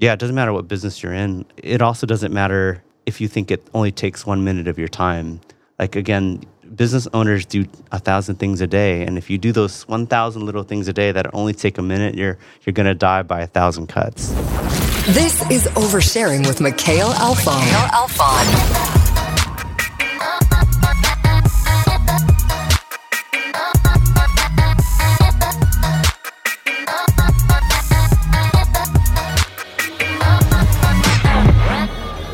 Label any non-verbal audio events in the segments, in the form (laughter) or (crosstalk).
Yeah, it doesn't matter what business you're in. It also doesn't matter if you think it only takes one minute of your time. Like, again, business owners do a thousand things a day. And if you do those 1,000 little things a day that only take a minute, you're, you're going to die by a thousand cuts. This is Oversharing with Mikhail Alfon. Mikhail Alfon.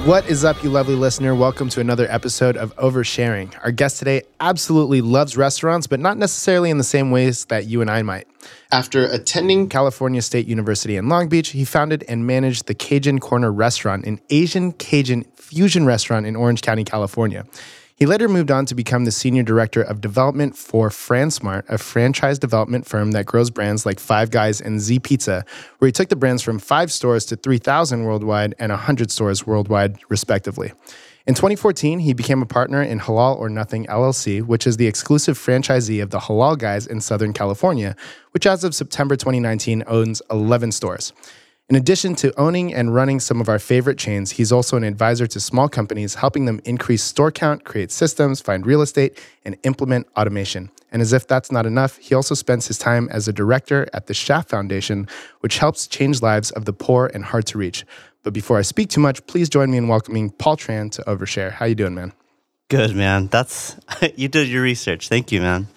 What is up, you lovely listener? Welcome to another episode of Oversharing. Our guest today absolutely loves restaurants, but not necessarily in the same ways that you and I might. After attending California State University in Long Beach, he founded and managed the Cajun Corner Restaurant, an Asian Cajun fusion restaurant in Orange County, California. He later moved on to become the senior director of development for FranSmart, a franchise development firm that grows brands like Five Guys and Z Pizza, where he took the brands from five stores to 3,000 worldwide and 100 stores worldwide, respectively. In 2014, he became a partner in Halal or Nothing LLC, which is the exclusive franchisee of the Halal Guys in Southern California, which as of September 2019 owns 11 stores. In addition to owning and running some of our favorite chains, he's also an advisor to small companies, helping them increase store count, create systems, find real estate, and implement automation. And as if that's not enough, he also spends his time as a director at the Shaft Foundation, which helps change lives of the poor and hard to reach. But before I speak too much, please join me in welcoming Paul Tran to Overshare. How you doing, man? Good, man. That's (laughs) you did your research. Thank you, man.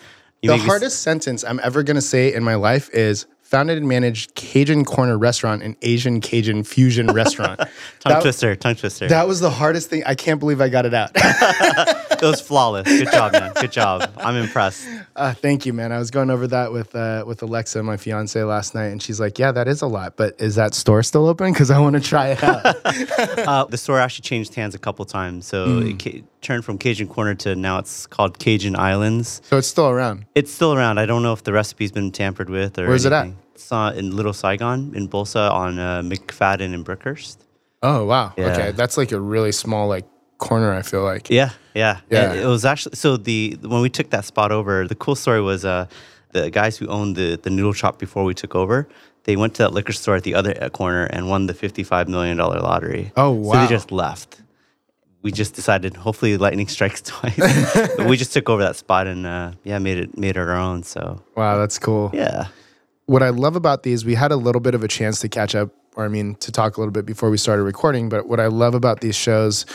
You the hardest sentence I'm ever going to say in my life is founded and managed Cajun Corner Restaurant, an Asian Cajun fusion restaurant. (laughs) tongue that, twister, tongue twister. That was the hardest thing. I can't believe I got it out. (laughs) it was flawless. Good job, man. Good job. I'm impressed. Uh, thank you, man. I was going over that with uh, with Alexa, my fiance, last night, and she's like, "Yeah, that is a lot, but is that store still open? Because I want to try it out." (laughs) uh, the store actually changed hands a couple times, so mm. it ca- turned from Cajun Corner to now it's called Cajun Islands. So it's still around. It's still around. I don't know if the recipe's been tampered with or. Where's anything. it at? It's uh, in Little Saigon in Bolsa on uh, McFadden and Brookhurst. Oh wow! Yeah. Okay, that's like a really small like corner. I feel like. Yeah, yeah, yeah. It, it was actually so the when we took that spot over. The cool story was uh, the guys who owned the the noodle shop before we took over. They went to that liquor store at the other uh, corner and won the fifty-five million dollar lottery. Oh wow! So they just left. We just decided, hopefully, lightning strikes (laughs) twice. (laughs) we just took over that spot and uh, yeah, made it made it our own. So wow, that's cool. Yeah what I love about these, we had a little bit of a chance to catch up, or I mean, to talk a little bit before we started recording. But what I love about these shows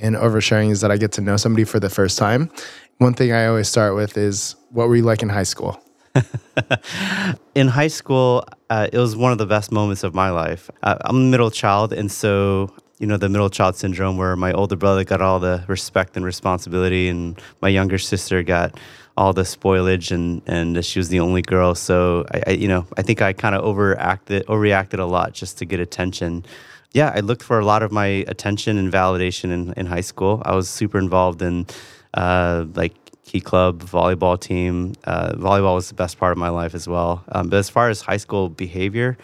and oversharing is that I get to know somebody for the first time. One thing I always start with is, what were you like in high school? (laughs) in high school, uh, it was one of the best moments of my life. Uh, I'm a middle child, and so you know the middle child syndrome, where my older brother got all the respect and responsibility, and my younger sister got all the spoilage and and she was the only girl so I, I you know I think I kind of overacted overreacted a lot just to get attention yeah I looked for a lot of my attention and validation in, in high school I was super involved in uh, like key club volleyball team uh, volleyball was the best part of my life as well um, but as far as high school behavior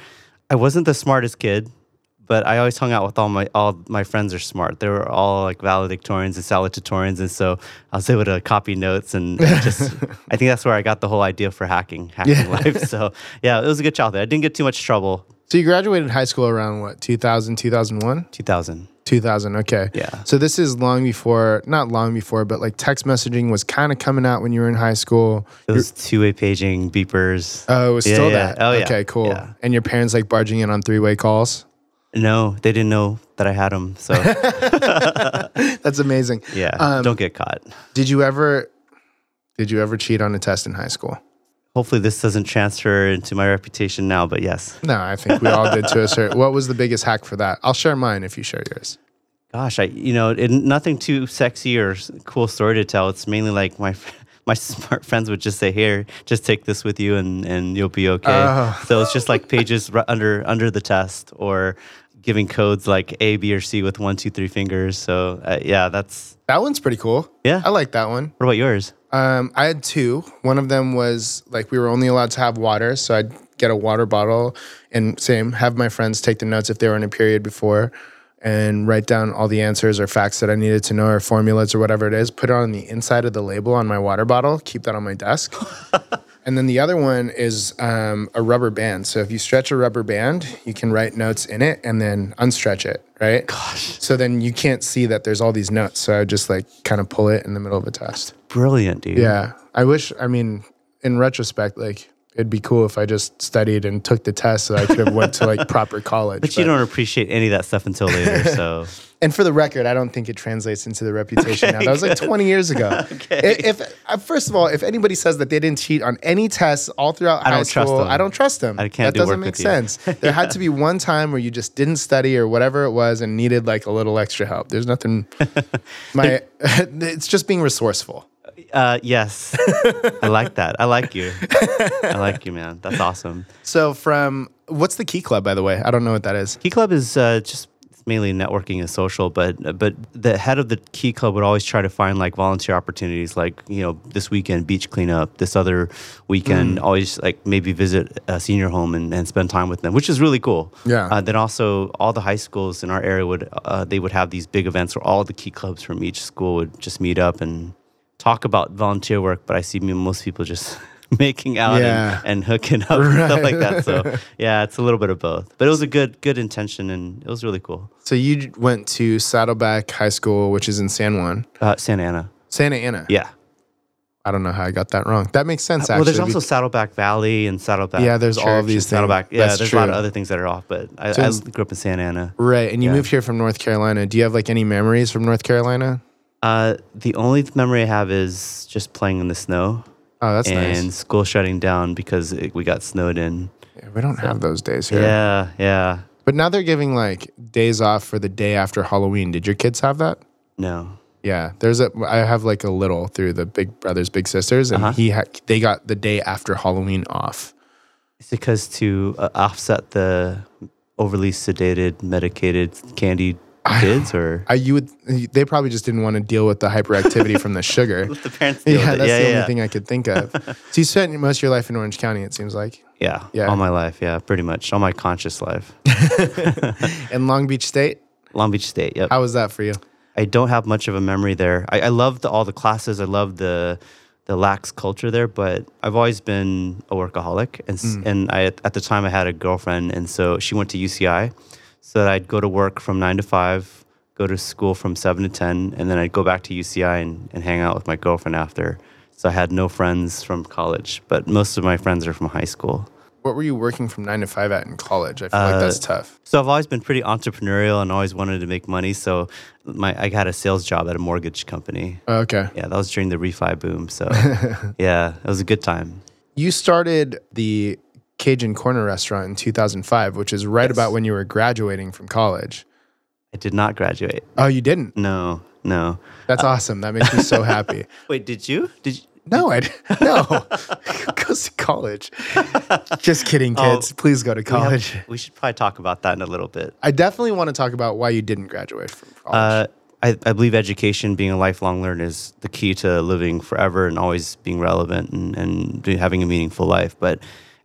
I wasn't the smartest kid but I always hung out with all my all my friends are smart. They were all like valedictorians and salutatorians, and so I was able to copy notes and, and just. (laughs) I think that's where I got the whole idea for hacking, hacking yeah. life. So yeah, it was a good childhood. I didn't get too much trouble. So you graduated high school around what 2000, 2001? 2000. 2000 okay yeah so this is long before not long before but like text messaging was kind of coming out when you were in high school it was two-way paging beepers oh it was yeah, still yeah. that oh yeah okay cool yeah. and your parents like barging in on three-way calls no, they didn't know that I had them. So (laughs) that's amazing. Yeah, um, don't get caught. Did you ever? Did you ever cheat on a test in high school? Hopefully, this doesn't transfer into my reputation now. But yes. (laughs) No, I think we all did to a certain. What was the biggest hack for that? I'll share mine if you share yours. Gosh, I you know it, nothing too sexy or cool story to tell. It's mainly like my (laughs) my smart friends would just say, "Here, just take this with you, and and you'll be okay." Uh. So it's just like pages under under the test, or giving codes like A, B, or C with one, two, three fingers. So uh, yeah, that's that one's pretty cool. Yeah, I like that one. What about yours? Um, I had two. One of them was like we were only allowed to have water, so I'd get a water bottle and same have my friends take the notes if they were in a period before and write down all the answers or facts that I needed to know or formulas or whatever it is. Put it on the inside of the label on my water bottle. Keep that on my desk. (laughs) And then the other one is um, a rubber band. So if you stretch a rubber band, you can write notes in it and then unstretch it, right? Gosh, So then you can't see that there's all these notes. So I would just like kind of pull it in the middle of a test. Brilliant, dude. Yeah. I wish, I mean, in retrospect, like it'd be cool if I just studied and took the test so I could have went to like (laughs) proper college. But you don't appreciate any of that stuff until later. (laughs) So And for the record, I don't think it translates into the reputation now. That was like 20 years ago. (laughs) I- If, uh, first of all, if anybody says that they didn't cheat on any tests all throughout I high school. I don't trust them. I can't that do doesn't work make with you. sense. There had to be one time where you just didn't study or whatever it was and needed like a little extra help. There's nothing. My, it's just being resourceful. Uh, yes, I like that. I like you. I like you, man. That's awesome. So from what's the Key Club, by the way? I don't know what that is. Key Club is uh, just mainly networking and social, but but the head of the Key Club would always try to find like volunteer opportunities, like you know this weekend beach cleanup, this other weekend always like maybe visit a senior home and, and spend time with them, which is really cool. Yeah. Uh, then also all the high schools in our area would uh, they would have these big events where all the Key Clubs from each school would just meet up and talk about volunteer work. But I see most people just. (laughs) making out Yeah. and, and hooking up and stuff like that so (laughs) yeah it's a little bit of both but it was a good good intention and it was really cool So you went to Saddleback High School, which is in San Juan, uh, santa ana Santa Ana. yeah I don't know how I got that wrong. That makes sense. Actually, well there's also saddleback valley and saddleback Yeah, there's all of these saddleback things. yeah That's there's a lot of other things that are off but i, So I grew up in santa ana right. And you Yeah. moved here from North Carolina. Do you have like any memories from North Carolina? Uh, the only memory i have is just playing in the snow Oh, that's nice. and nice. school shutting down because it, we got snowed in Yeah, we don't have those days here. yeah yeah But now they're giving like days off for the day after Halloween. Did your kids have that? no Yeah, there's a. I have like a little through the big brothers, big sisters, and Uh-huh. he had. They got the day after Halloween off. It's because to uh, offset the overly sedated, medicated, candied kids, or (laughs) I you would. They probably just didn't want to deal with the hyperactivity from the (laughs) sugar. the parents. (laughs) Yeah, that's yeah, the yeah, only thing I could think of. so you spent most of your life in Orange County. It seems like, yeah, Yeah. all my life, yeah, pretty much all my conscious life. in Long Beach State. Long Beach State. Yep. How was that for you? I don't have much of a memory there. I, I loved all the classes. I loved the the lax culture there, but I've always been a workaholic, and s mm. and I at the time I had a girlfriend, and so she went to UCI, so that I'd go to work from nine to five, go to school from seven to ten, and then I'd go back to UCI and, and hang out with my girlfriend after. So I had no friends from college, but most of my friends are from high school. What were you working from nine to five at in college? I feel like that's Uh, tough. So I've always been pretty entrepreneurial and always wanted to make money. So my I had a sales job at a mortgage company. Oh, Okay. Yeah, that was during the refi boom. So (laughs) yeah, it was a good time. You started the Cajun Corner restaurant in 2005, which is right Yes. about when you were graduating from college. I did not graduate. Oh, you didn't? No, no. That's awesome. That makes me so (laughs) happy. Wait, did you? Did you? No, I no. Who goes to college? Just kidding, kids. Please go to we have- college. We, should probably talk about that in a little bit. I definitely want to talk about why you didn't graduate from college. Uh, I, I believe education, being a lifelong learner, is the key to living forever and always being relevant and, and having a meaningful life. But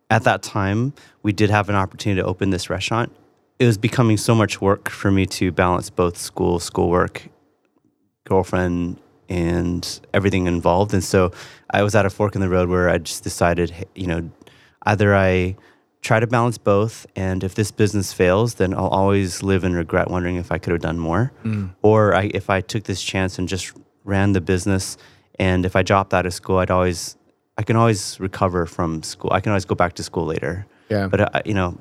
at that time, we did have an opportunity to open this restaurant. It was becoming so much work for me to balance both school, schoolwork, girlfriend, and everything involved. And so I was at a fork in the road where I just decided, you know, either I try to balance both, and if this business fails, then I'll always live in regret, wondering if I could have done more, mm. or I, if I took this chance and just ran the business, and if I dropped out of school, I'd always, I can always recover from school. I can always go back to school later. Yeah. But I, you know,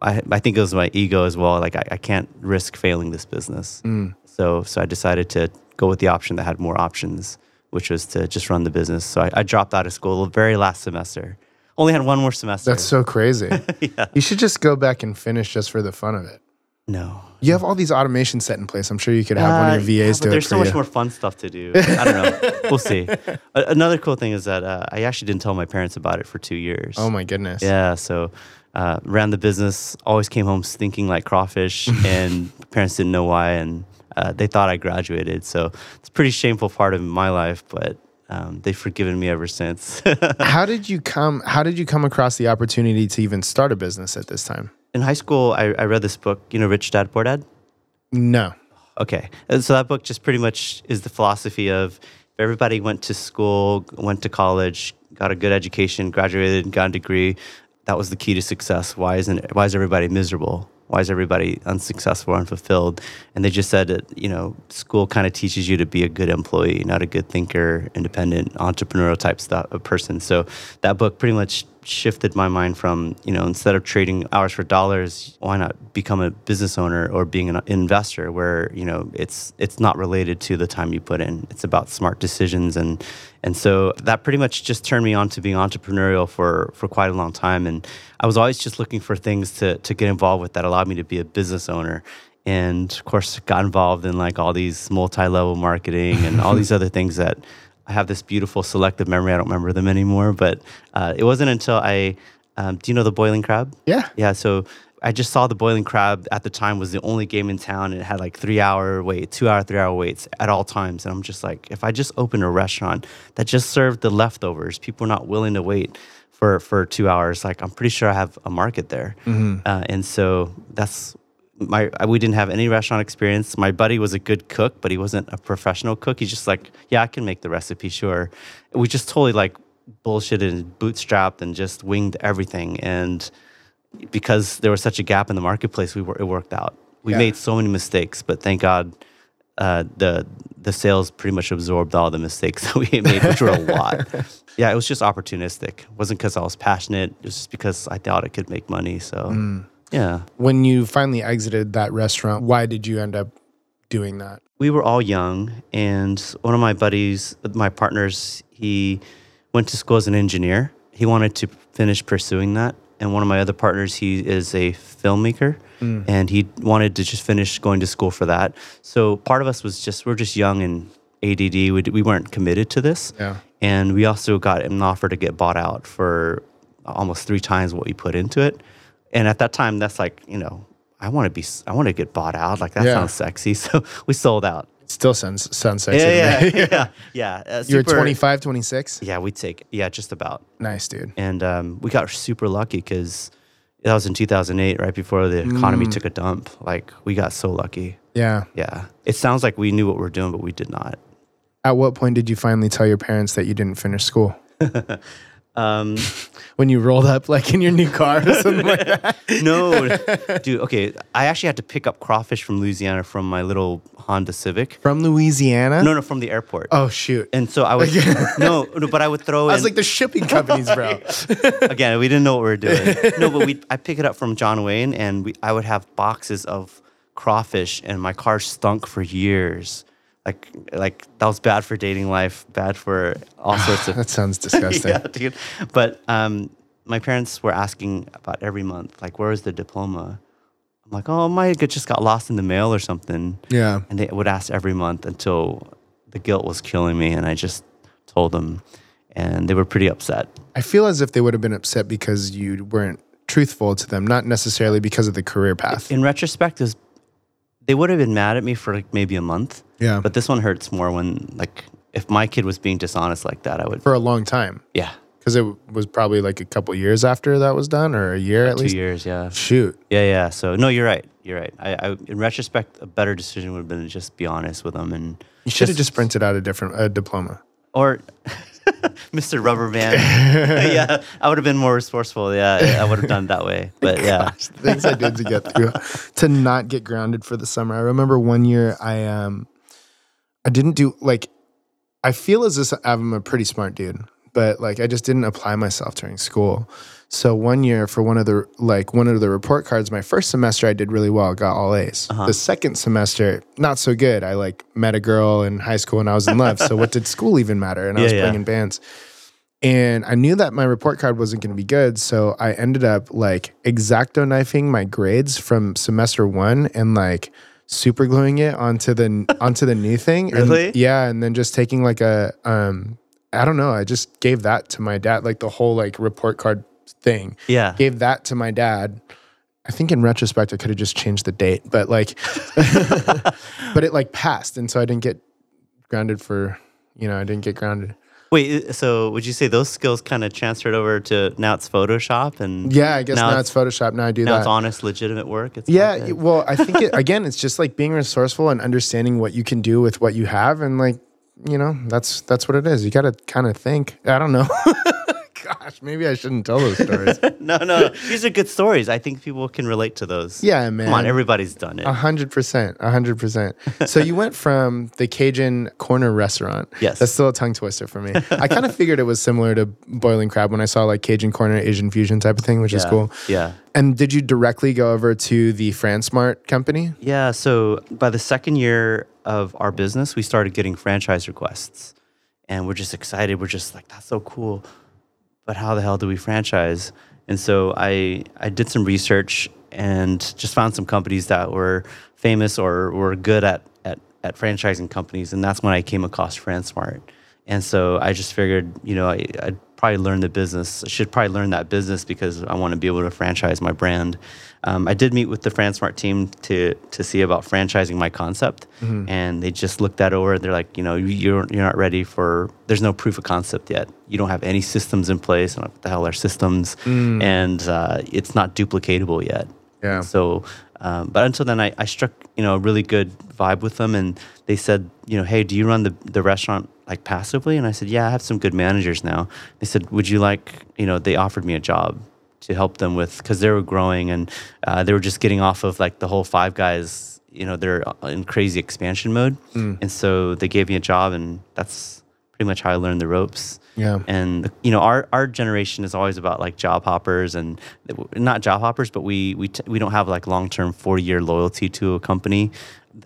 I, I think it was my ego as well. Like I, I can't risk failing this business. Mm. So, so I decided to go with the option that had more options, which was to just run the business. So I, I dropped out of school the very last semester. Only had one more semester. That's so crazy. (laughs) You should just go back and finish just for the fun of it. no. You have all these automations set in place. I'm sure you could have one Uh, of your yeah, VAs but do it there's so much you. more fun stuff to do. I don't know. (laughs) We'll see. Another cool thing is that uh, I actually didn't tell my parents about it for two years. oh my goodness. Yeah, so uh, ran the business. Always came home stinking like crawfish, (laughs) and parents didn't know why, and uh, they thought I graduated. So it's a pretty shameful part of my life, but um, they've forgiven me ever since. (laughs) How did you come? How did you come across the opportunity to even start a business at this time? In high school, I, I read this book. You know, Rich Dad Poor Dad. No. Okay, and so that book just pretty much is the philosophy of if everybody went to school, went to college, got a good education, graduated, got a degree, that was the key to success. Why isn't why is everybody miserable? Why is everybody unsuccessful, unfulfilled? And they just said that you know school kind of teaches you to be a good employee, not a good thinker, independent, entrepreneurial type stuff of person. So that book pretty much shifted my mind from you know instead of trading hours for dollars why not become a business owner or being an investor where you know it's it's not related to the time you put in. It's about smart decisions. And and so that pretty much just turned me on to being entrepreneurial for for quite a long time. And i was always just looking for things to to get involved with that allowed me to be a business owner. And of course got involved in like all these multi-level marketing and all these other things that I have this beautiful selective memory. I don't remember them anymore, but uh, it wasn't until I. Um, do you know the boiling crab? Yeah. Yeah. So I just saw the boiling crab at the time was the only game in town, and it had like three hour wait, two hour, three hour waits at all times. And I'm just like, if I just open a restaurant that just served the leftovers, people are not willing to wait for for two hours. Like I'm pretty sure I have a market there. Mm-hmm. Uh, and so that's my we didn't have any restaurant experience. My buddy was a good cook, but he wasn't a professional cook. He's just like, yeah, I can make the recipe, sure. We just totally like bullshitted and bootstrapped and just winged everything. And because there was such a gap in the marketplace, we were it worked out. We yeah. made so many mistakes, but thank God uh, the the sales pretty much absorbed all the mistakes (laughs) that we made, which were a lot. (laughs) yeah, it was just opportunistic. It wasn't because I was passionate. It was just because I thought it could make money. So. Mm. Yeah. When you finally exited that restaurant, why did you end up doing that? We were all young, and one of my buddies, my partners, he went to school as an engineer. He wanted to finish pursuing that. And one of my other partners, he is a filmmaker, mm. and he wanted to just finish going to school for that. So part of us was just, we're just young and ADD. We, we weren't committed to this. Yeah. And we also got an offer to get bought out for almost three times what we put into it. And at that time, that's like, you know, I want to be, I want to get bought out. Like that yeah. sounds sexy. (laughs) So we sold out. Still sounds sounds sexy. Yeah, yeah, yeah, (laughs) yeah. Uh, you were 25, 26? Yeah, we take, yeah, just about. Nice, dude. And um, we got super lucky because that was in 2008, right before the economy mm. took a dump. Like we got so lucky. Yeah. Yeah. It sounds like we knew what we were doing, but we did not. At what point did you finally tell your parents that you didn't finish school? (laughs) Um, (laughs) when you rolled up like in your new car or something like (laughs) that? no, (laughs) dude. Okay, I actually had to pick up crawfish from Louisiana from my little Honda Civic. From Louisiana? No, no, from the airport. Oh shoot! And so I was no, no, but I would throw. I was like the shipping companies, bro. Again, we didn't know what we were doing. No, but we I pick it up from John Wayne, and we I would have boxes of crawfish, and my car stunk for years like like that was bad for dating life, bad for all sorts of. that sounds (laughs) disgusting. yeah, dude. But um, my parents were asking about every month, like, where is the diploma? I'm like, oh, my it just got lost in the mail or something. Yeah. And they would ask every month until the guilt was killing me, and I just told them, and they were pretty upset. I feel as if they would have been upset because you weren't truthful to them, not necessarily because of the career path. In retrospect, is they would have been mad at me for like maybe a month yeah. But this one hurts more when like if my kid was being dishonest like that, I would for a long time. Yeah. Because it was probably like a couple years after that was done, or a year at Two least. Two years, yeah. Shoot. Yeah, yeah. So no, you're right. You're right. I, I in retrospect, a better decision would have been to just be honest with them and. You should have just printed out a different a diploma. Or. (laughs) (laughs) Mr. Rubber Band. (laughs) yeah, I would have been more resourceful. Yeah, I would have done that way. But (laughs) yeah, Gosh, things I did to get through to not get grounded for the summer. I remember one year I um I didn't do like I feel as if I'm a pretty smart dude, but like I just didn't apply myself during school. So one year for one of the like one of the report cards, my first semester I did really well, got all A's. Uh-huh. The second semester, not so good. I like met a girl in high school and I was in love. so what did (laughs) school even matter? And I was playing in bands. And I knew that my report card wasn't going to be good, so I ended up like exacto knifing my grades from semester 1 and like super gluing it onto the onto the new thing. Really? And, yeah, and then just taking like a um I don't know, I just gave that to my dad, like the whole like report card thing. Yeah. Gave that to my dad. I think in retrospect I could have just changed the date, but like (laughs) but it like passed and so I didn't get grounded for, you know, I didn't get grounded. Wait, so would you say those skills kind of transferred over to now it's Photoshop and yeah, I guess now, now it's, it's, Photoshop. Now I do now that. It's honest, legitimate work. It's yeah, well, I think it, again, it's just like being resourceful and understanding what you can do with what you have, and like you know, that's that's what it is. You got to kind of think. I don't know. (laughs) Gosh, maybe I shouldn't tell those stories. (laughs) no, no, these are good stories. I think people can relate to those. Yeah, man. Come on, everybody's done it. A hundred percent, a hundred percent. (laughs) So you went from the Cajun Corner restaurant. Yes. that's still a tongue twister for me. I kind of figured it was similar to Boiling Crab when I saw like Cajun Corner Asian fusion type of thing, which is cool. Yeah. And did you directly go over to the FranSmart company? Yeah. So by the second year of our business, we started getting franchise requests. And we're just excited. We're just like, that's so cool. But how the hell do we franchise? And so I, I did some research and just found some companies that were famous or were good at, at, at franchising companies. And that's when I came across FranSmart. And so I just figured, you know, I, I'd probably learn the business. I should probably learn that business because I want to be able to franchise my brand. Um, I did meet with the FranSmart team to to see about franchising my concept, and they just looked that over. They're like, you know, you're you're not ready for. There's no proof of concept yet. You don't have any systems in place. Don't what the hell are systems, and uh, it's not duplicatable yet. Yeah. So, um, but until then, I, I struck you know a really good vibe with them, and they said, you know, hey, do you run the the restaurant like passively? And I said, yeah, I have some good managers now. They said, would you like, you know, they offered me a job to help them with because they were growing and uh, they were just getting off of like the whole Five Guys. You know, they're in crazy expansion mode, and so they gave me a job, and that's pretty much how I learned the ropes. Yeah. And you know, our our generation is always about like job hoppers and not job hoppers, but we we t- we don't have like long term forty year loyalty to a company.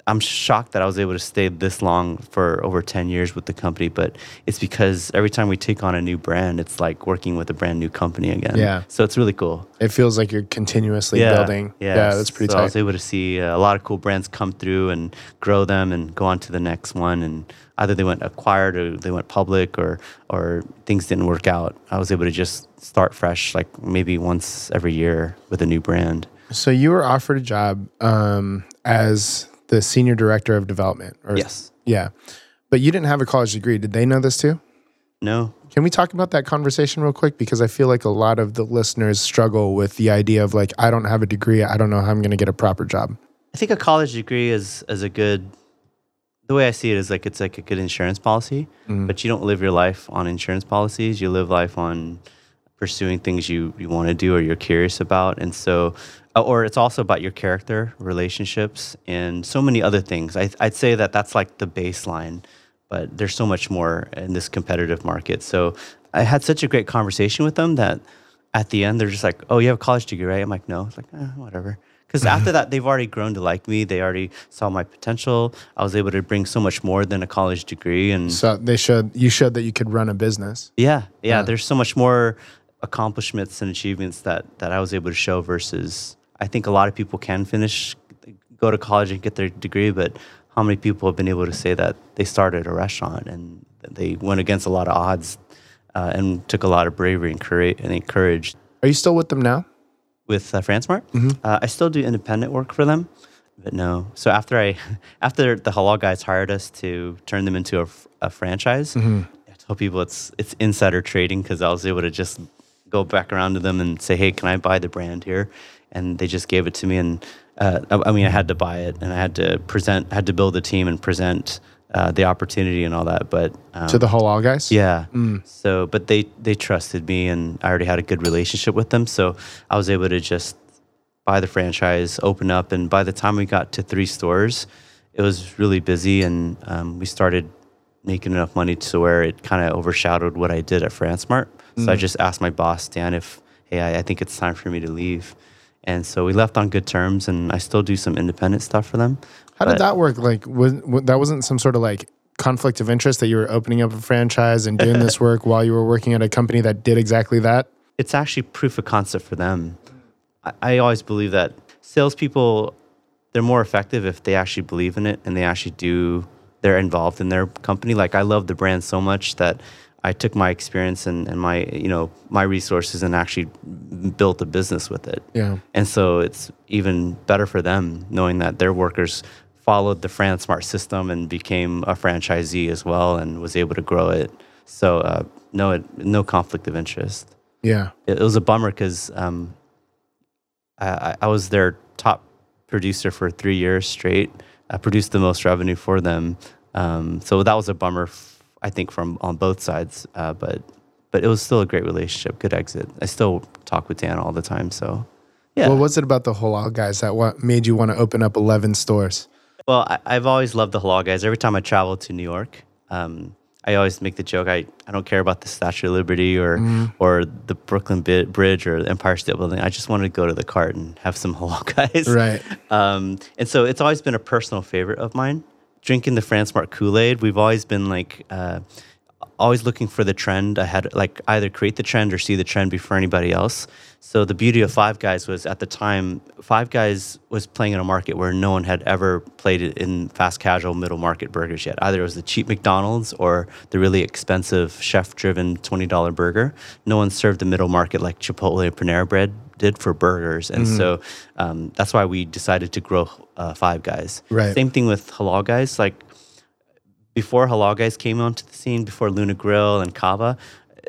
I'm shocked that I was able to stay this long for over 10 years with the company, but it's because every time we take on a new brand, it's like working with a brand new company again. Yeah. So it's really cool. It feels like you're continuously building. Yeah, yeah. that's pretty so I was able to see a lot of cool brands come through and grow them and go on to the next one. And either they went acquired or they went public or or things didn't work out. I was able to just start fresh, like maybe once every year with a new brand. So you were offered a job um, as the senior director of development. Or, Yes. Yeah. But you didn't have a college degree. Did they know this too? No. Can we talk about that conversation real quick? Because I feel like a lot of the listeners struggle with the idea of like, I don't have a degree. I don't know how I'm going to get a proper job. I think a college degree is is a good. The way I see it is like it's like a good insurance policy, mm-hmm. but you don't live your life on insurance policies. You live life on pursuing things you, you want to do or you're curious about, and so, or it's also about your character, relationships, and so many other things. I, I'd say that that's like the baseline, but there's so much more in this competitive market. So I had such a great conversation with them that at the end they're just like, "Oh, you have a college degree, right?" I'm like, "No." It's like, eh, whatever. Because after (laughs) that, they've already grown to like me. They already saw my potential. I was able to bring so much more than a college degree, and So they showed, you showed that you could run a business. yeah, yeah, There's so much more accomplishments and achievements that that I was able to show versus I think a lot of people can finish, go to college and get their degree, but how many people have been able to say that they started a restaurant and they went against a lot of odds uh, and took a lot of bravery and courage and courage Are you still with them now? with uh, FranSmart. Uh, I still do independent work for them, but no. So after I, (laughs) after the halal guys hired us to turn them into a franchise, I tell people it's it's insider trading because I was able to just go back around to them and say, hey, can I buy the brand here? And they just gave it to me, and uh, I, I mean, I had to buy it, and I had to present, had to build a team and present uh, the opportunity and all that. But um, To the halal guys? yeah. So, but they they trusted me, and I already had a good relationship with them. So I was able to just buy the franchise, open up, and by the time we got to three stores, it was really busy, and um, we started making enough money to where it kind of overshadowed what I did at FranSmart. So I just asked my boss Dan if, hey, I, I think it's time for me to leave. And so we left on good terms, and I still do some independent stuff for them. How did that work? Like, was, wa- that wasn't some sort of like conflict of interest that you were opening up a franchise and doing this (laughs) work while you were working at a company that did exactly that? it's actually proof of concept for them. I, I always believe that salespeople they're more effective if they actually believe in it and they actually do they're involved in their company. Like I love the brand so much that I took my experience and, and my you know my resources and actually built a business with it. Yeah. And so it's even better for them knowing that their workers followed the FranSmart system and became a franchisee as well and was able to grow it. So uh, no, it, no conflict of interest Yeah. it, it was a bummer because um, I, I- was their top producer for three years straight. I produced the most revenue for them, Um, so that was a bummer, I think, from on both sides. Uh, but but it was still a great relationship, good exit. I still talk with Dan all the time. So yeah. What was it about the halal guys that what made you want to open up 11 stores? Well, I, I've always loved the halal guys. Every time I travel to New York, um, I always make the joke. I, I don't care about the Statue of Liberty or or the Brooklyn Bi- Bridge or the Empire State Building. I just wanted to go to the cart and have some (laughs) halal guys. Right. Um, and so it's always been a personal favorite of mine. Drinking the FranSmart Kool Aid, we've always been like, uh, always looking for the trend ahead, like either create the trend or see the trend before anybody else. So the beauty of Five Guys was at the time, Five Guys was playing in a market where no one had ever played it in fast casual middle market burgers yet. Either it was the cheap McDonald's or the really expensive chef driven $20 burger. No one served the middle market like Chipotle and Panera Bread did for burgers. And so um, that's why we decided to grow uh, Five Guys. Right. Same thing with Halal Guys. Like before Halal Guys came onto the scene, before Luna Grill and Cava,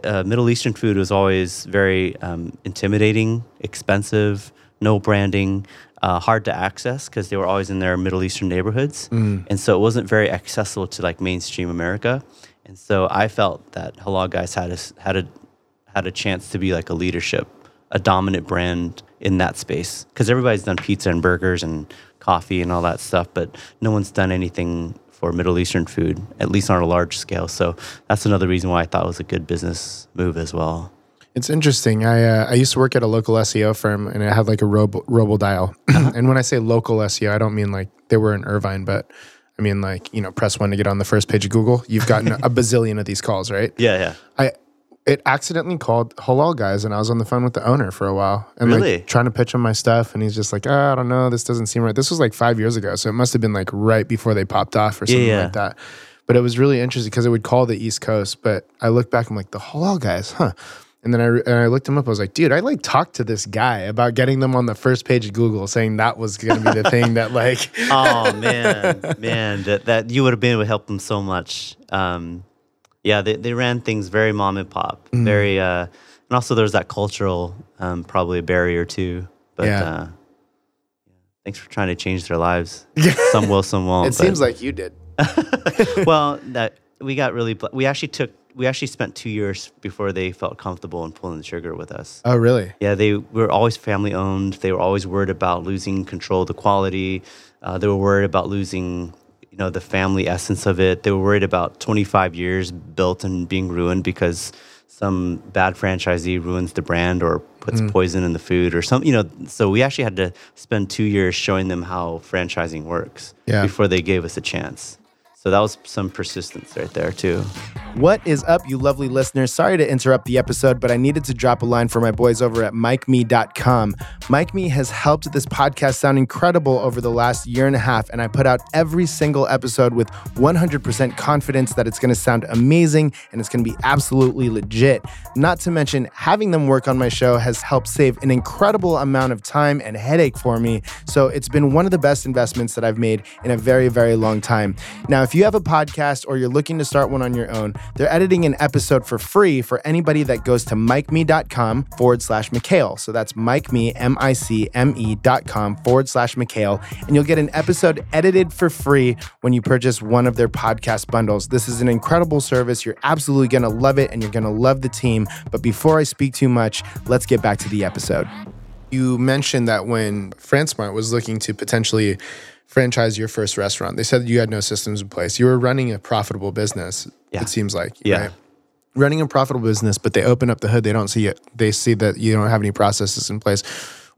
uh, Middle Eastern food was always very um, intimidating, expensive, no branding, uh, hard to access because they were always in their Middle Eastern neighborhoods, and so it wasn't very accessible to like mainstream America. And so I felt that Halal Guys had a had a had a chance to be like a leadership, a dominant brand in that space because everybody's done pizza and burgers and coffee and all that stuff, but no one's done anything for Middle Eastern food, at least on a large scale. So that's another reason why I thought it was a good business move as well. It's interesting. I uh, I used to work at a local SEO firm, and I had like a robo robo dial. (clears throat) and when I say local SEO, I don't mean like they were in Irvine, but I mean like you know press one to get on the first page of Google. You've gotten (laughs) a bazillion of these calls, right? Yeah, yeah. I it accidentally called halal guys, and I was on the phone with the owner for a while, and Really? like trying to pitch him my stuff, and he's just like, oh, I don't know, this doesn't seem right. This was like five years ago, so it must have been like right before they popped off or something yeah. like that. But it was really interesting because it would call the East Coast, but I look back, I'm like the halal guys, huh? And then I and I looked him up. I was like, dude, I like talked to this guy about getting them on the first page of Google, saying that was going to be the (laughs) thing that like oh man, man, that that you would have been able to help them so much. Um, yeah, they they ran things very mom and pop, Mm. very, uh, and also there's that cultural um, probably barrier too. But Yeah. uh, thanks for trying to change their lives. (laughs) Some will, some won't. it seems like you did. (laughs) well, that we got really. We actually took. We actually spent two years before they felt comfortable in pulling the trigger with us. Oh, really? Yeah, they were always family owned. They were always worried about losing control of the quality. Uh, they were worried about losing, you know, the family essence of it. They were worried about 25 years built and being ruined because some bad franchisee ruins the brand or puts mm. poison in the food or some, you know. So we actually had to spend two years showing them how franchising works Yeah. before they gave us a chance. So that was some persistence right there too. What is up, you lovely listeners? Sorry to interrupt the episode, but I needed to drop a line for my boys over at MicMe.com. MicMe has helped this podcast sound incredible over the last year and a half, and I put out every single episode with 100% confidence that it's going to sound amazing and it's going to be absolutely legit. Not to mention, having them work on my show has helped save an incredible amount of time and headache for me. So it's been one of the best investments that I've made in a very, very long time. Now, if you have a podcast or you're looking to start one on your own, they're editing an episode for free for anybody that goes to micme.com forward slash Mikhail. So that's micme, M I C M E dot com forward slash Mikhail. And you'll get an episode edited for free when you purchase one of their podcast bundles. This is an incredible service. You're absolutely going to love it and you're going to love the team. But before I speak too much, let's get back to the episode. You mentioned that when FranSmart was looking to potentially franchise your first restaurant, they said you had no systems in place. You were running a profitable business, Yeah. it seems like. Yeah. Running a profitable business, but they open up the hood, they don't see it. They see that you don't have any processes in place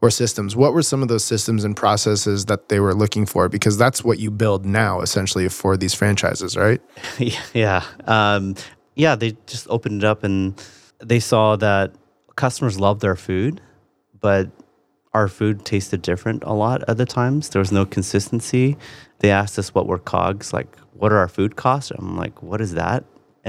or systems. What were some of those systems and processes that they were looking for? Because that's what you build now essentially for these franchises, right? (laughs) yeah. Um, yeah, they just opened it up and they saw that customers loved their food, but our food tasted different a lot of the times. There was no consistency. They asked us what were COGS, like what are our food costs? I'm like, what is that? (laughs)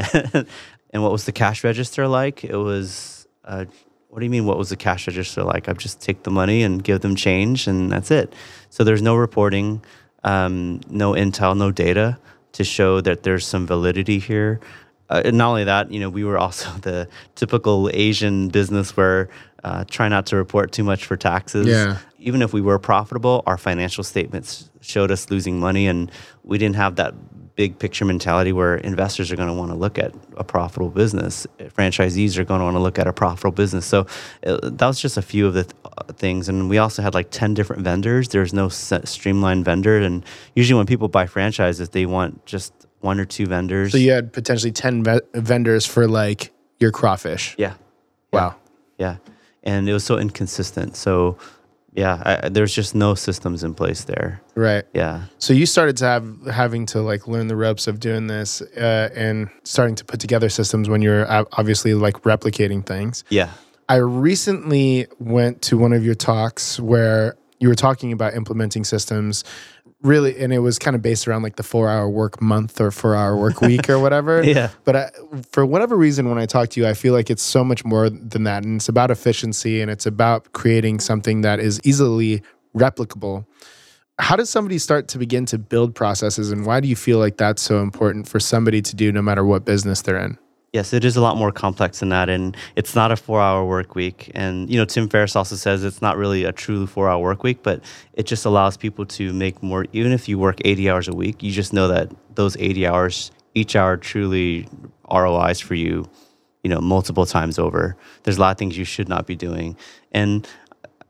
and what was the cash register like? It was, uh, what do you mean? What was the cash register like? I just take the money and give them change, and that's it. So there's no reporting, um, no intel, no data to show that there's some validity here. Uh, and not only that, you know, we were also (laughs) the typical Asian business where uh, try not to report too much for taxes. Yeah. Even if we were profitable, our financial statements showed us losing money, and we didn't have that big picture mentality where investors are going to want to look at a profitable business. Franchisees are going to want to look at a profitable business. So uh, that was just a few of the th- uh, things. And we also had like 10 different vendors. There's no set streamlined vendor. And usually when people buy franchises, they want just one or two vendors. So you had potentially 10 ve- vendors for like your crawfish. yeah. Wow. Yeah. And it was so inconsistent. So yeah, I, there's just no systems in place there. Right. Yeah. So you started to have having to like learn the ropes of doing this uh, and starting to put together systems when you're obviously like replicating things. Yeah. I recently went to one of your talks where you were talking about implementing systems really and it was kind of based around like the 4 hour work month or 4 hour work week or whatever. (laughs) Yeah. But I, for whatever reason when I talk to you I feel like it's so much more than that and it's about efficiency and it's about creating something that is easily replicable. How does somebody start to begin to build processes and why do you feel like that's so important for somebody to do no matter what business they're in? Yes, it is a lot more complex than that, and it's not a four-hour work week. And you know, Tim Ferriss also says it's not really a true four-hour work week, but it just allows people to make more. Even if you work 80 hours a week, you just know that those 80 hours, each hour, truly ROIs for you. You know, multiple times over. There's a lot of things you should not be doing, and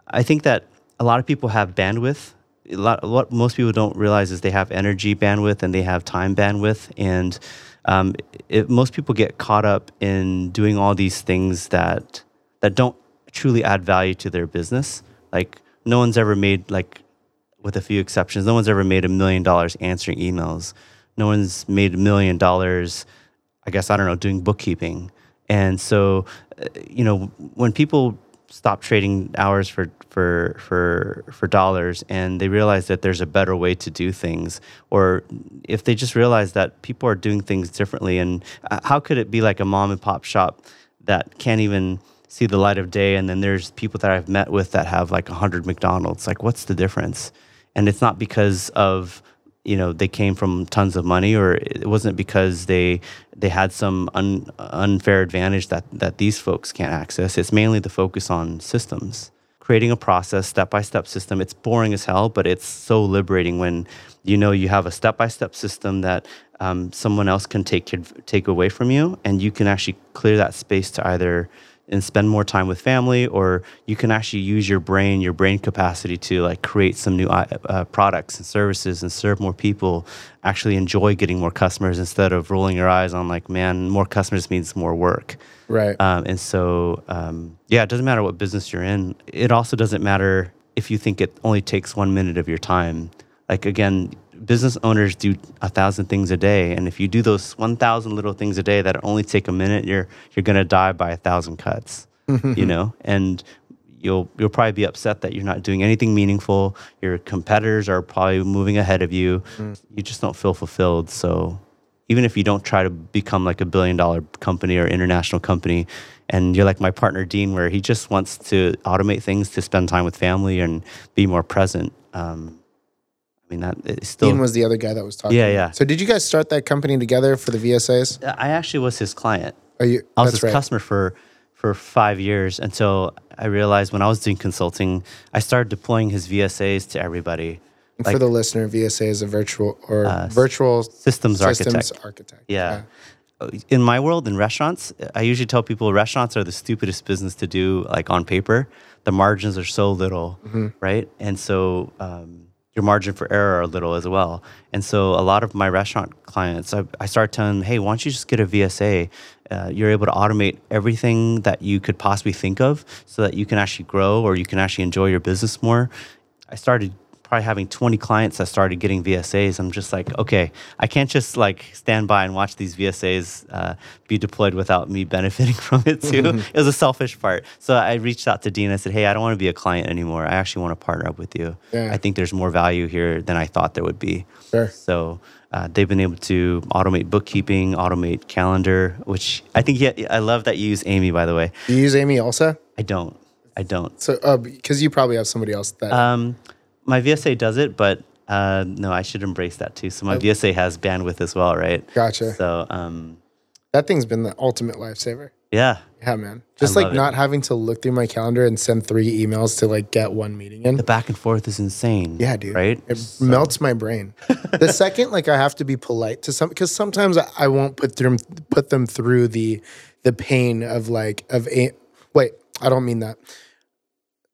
I think that a lot of people have bandwidth. A lot, what most people don't realize is they have energy bandwidth and they have time bandwidth, and um, it, most people get caught up in doing all these things that that don't truly add value to their business. Like no one's ever made like, with a few exceptions, no one's ever made a million dollars answering emails. No one's made a million dollars, I guess I don't know, doing bookkeeping. And so, uh, you know, when people stop trading hours for for for for dollars and they realize that there's a better way to do things or if they just realize that people are doing things differently and uh, how could it be like a mom and pop shop that can't even see the light of day and then there's people that I've met with that have like 100 McDonald's? Like what's the difference? And it's not because of you know they came from tons of money or it wasn't because they they had some un, unfair advantage that that these folks can't access. It's mainly the focus on systems. Creating a process step by step system it's boring as hell but it's so liberating when you know you have a step by step system that um, someone else can take take away from you and you can actually clear that space to either and spend more time with family or you can actually use your brain your brain capacity to like create some new uh, products and services and serve more people actually enjoy getting more customers instead of rolling your eyes on like man more customers means more work. Right. Um, and so um, yeah it doesn't matter what business you're in. It also doesn't matter if you think it only takes one minute of your time. Like again business owners do a thousand things a day and if you do those 1000 little things a day that only take a minute you're you're going to die by a thousand cuts (laughs) you know? And you'll you'll probably be upset that you're not doing anything meaningful. Your competitors are probably moving ahead of you. Mm. you just don't feel fulfilled. So even if you don't try to become like a billion dollar company or international company and you're like my partner dean where he just wants to automate things to spend time with family and be more present um, I mean, that it's still. Dean was the other guy that was talking. Yeah, yeah. So did you guys start that company together for the VSAs? I actually was his client. Are you? I was his right. customer for for five years until I realized when I was doing consulting, I started deploying his VSAs to everybody. Like, for the listener, VSA is a virtual or uh, virtual systems, systems architect. architect. Yeah. yeah. In my world, in restaurants, I usually tell people restaurants are the stupidest business to do, like on paper. The margins are so little, mm-hmm. right? And so um, your margin for error a little as well. And so a lot of my restaurant clients, I, I start telling them, hey, why don't you just get a VSA? Uh, you're able to automate everything that you could possibly think of so that you can actually grow or you can actually enjoy your business more. I started probably having 20 clients that started getting VSAs. I'm just like, okay, I can't just like stand by and watch these VSAs uh, be deployed without me (laughs) benefiting from it too. Mm-hmm. It was a selfish part. So I reached out to Dean. I said, hey, I don't want to be a client anymore. I actually want to partner up with you. Yeah. I think there's more value here than I thought there would be. Sure. So uh, they've been able to automate bookkeeping, automate calendar, which I think, yeah, I love that you use Amy, by the way. You use Amy also? I don't. I don't. So, because uh, you probably have somebody else that. Um, my VSA does it, but uh, no, I should embrace that too. So my. VSA has bandwidth as well, right? Gotcha. So um, that thing's been the ultimate lifesaver. Yeah. Yeah, man. Just like love it. not having to look through my calendar and send three emails to like get one meeting in. The back and forth is insane. Yeah, dude. Right? It melts my brain. (laughs) the second, like, I have to be polite to some because sometimes I, I won't put them put them through the the pain of like of a wait. I don't mean that.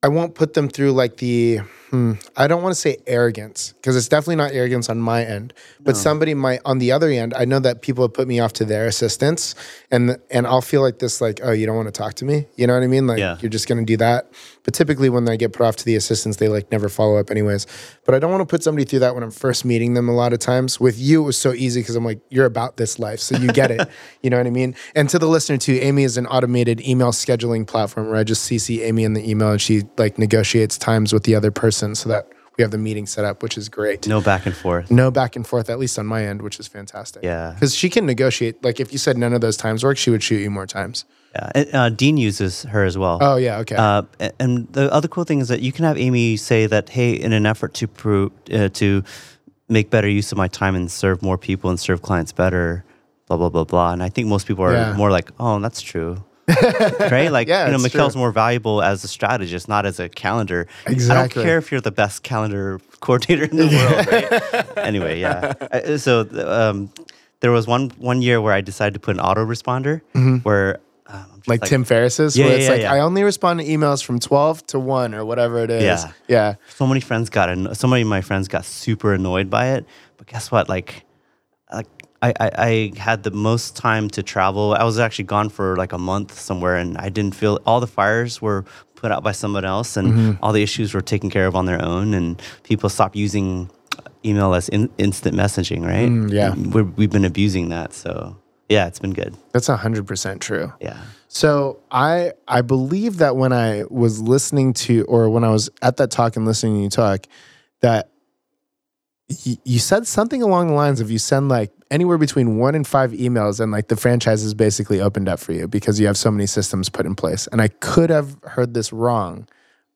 I won't put them through like the. Hmm, I don't want to say arrogance because it's definitely not arrogance on my end, but somebody might on the other end. I know that people have put me off to their assistants, and and I'll feel like this, like, oh, you don't want to talk to me. You know what I mean? Like, Yeah. you're just gonna do that. But typically, when I get put off to the assistants, they like never follow up, anyways. But I don't want to put somebody through that when I'm first meeting them. A lot of times with you, it was so easy because I'm like, you're about this life, so you get it. (laughs) you know what I mean? And to the listener too, Amy is an automated email scheduling platform where I just CC Amy in the email and she like negotiates times with the other person so that we have the meeting set up, which is great. No back and forth. No back and forth, at least on my end, which is fantastic. Yeah. Because she can negotiate. Like if you said none of those times work, she would shoot you more times. Yeah. And, uh, Dean uses her as well. Oh yeah, okay. Uh, and the other cool thing is that you can have Amy say that, hey, in an effort to prove uh, to make better use of my time and serve more people and serve clients better, blah blah blah blah. And I think most people are Yeah. more like, oh, that's true. (laughs) right? Like, Yeah, you know, true. more valuable as a strategist, not as a calendar. Exactly. I don't care if you're the best calendar coordinator in the (laughs) world, right? anyway, yeah. Uh, So um, there was one one year where I decided to put an autoresponder where um, I'm Mm-hmm. like, Tim Ferriss's, Yeah, where yeah, it's yeah, like yeah. I only respond to emails from twelve to one or whatever it is. Yeah. yeah. so many friends got an- so many of my friends got super annoyed by it but guess what like like I, I, I had the most time to travel i was actually gone for like a month somewhere and i didn't feel all the fires were put out by someone else and Mm-hmm. all the issues were taken care of on their own and people stopped using email as in, instant messaging right Mm, yeah. We're, we've been abusing that so yeah it's been good That's hundred percent true. yeah So I I believe that when I was listening to or when I was at that talk and listening to you talk, that you said something along the lines of you send like anywhere between one and five emails and like the franchise is basically opened up for you because you have so many systems put in place. And I could have heard this wrong,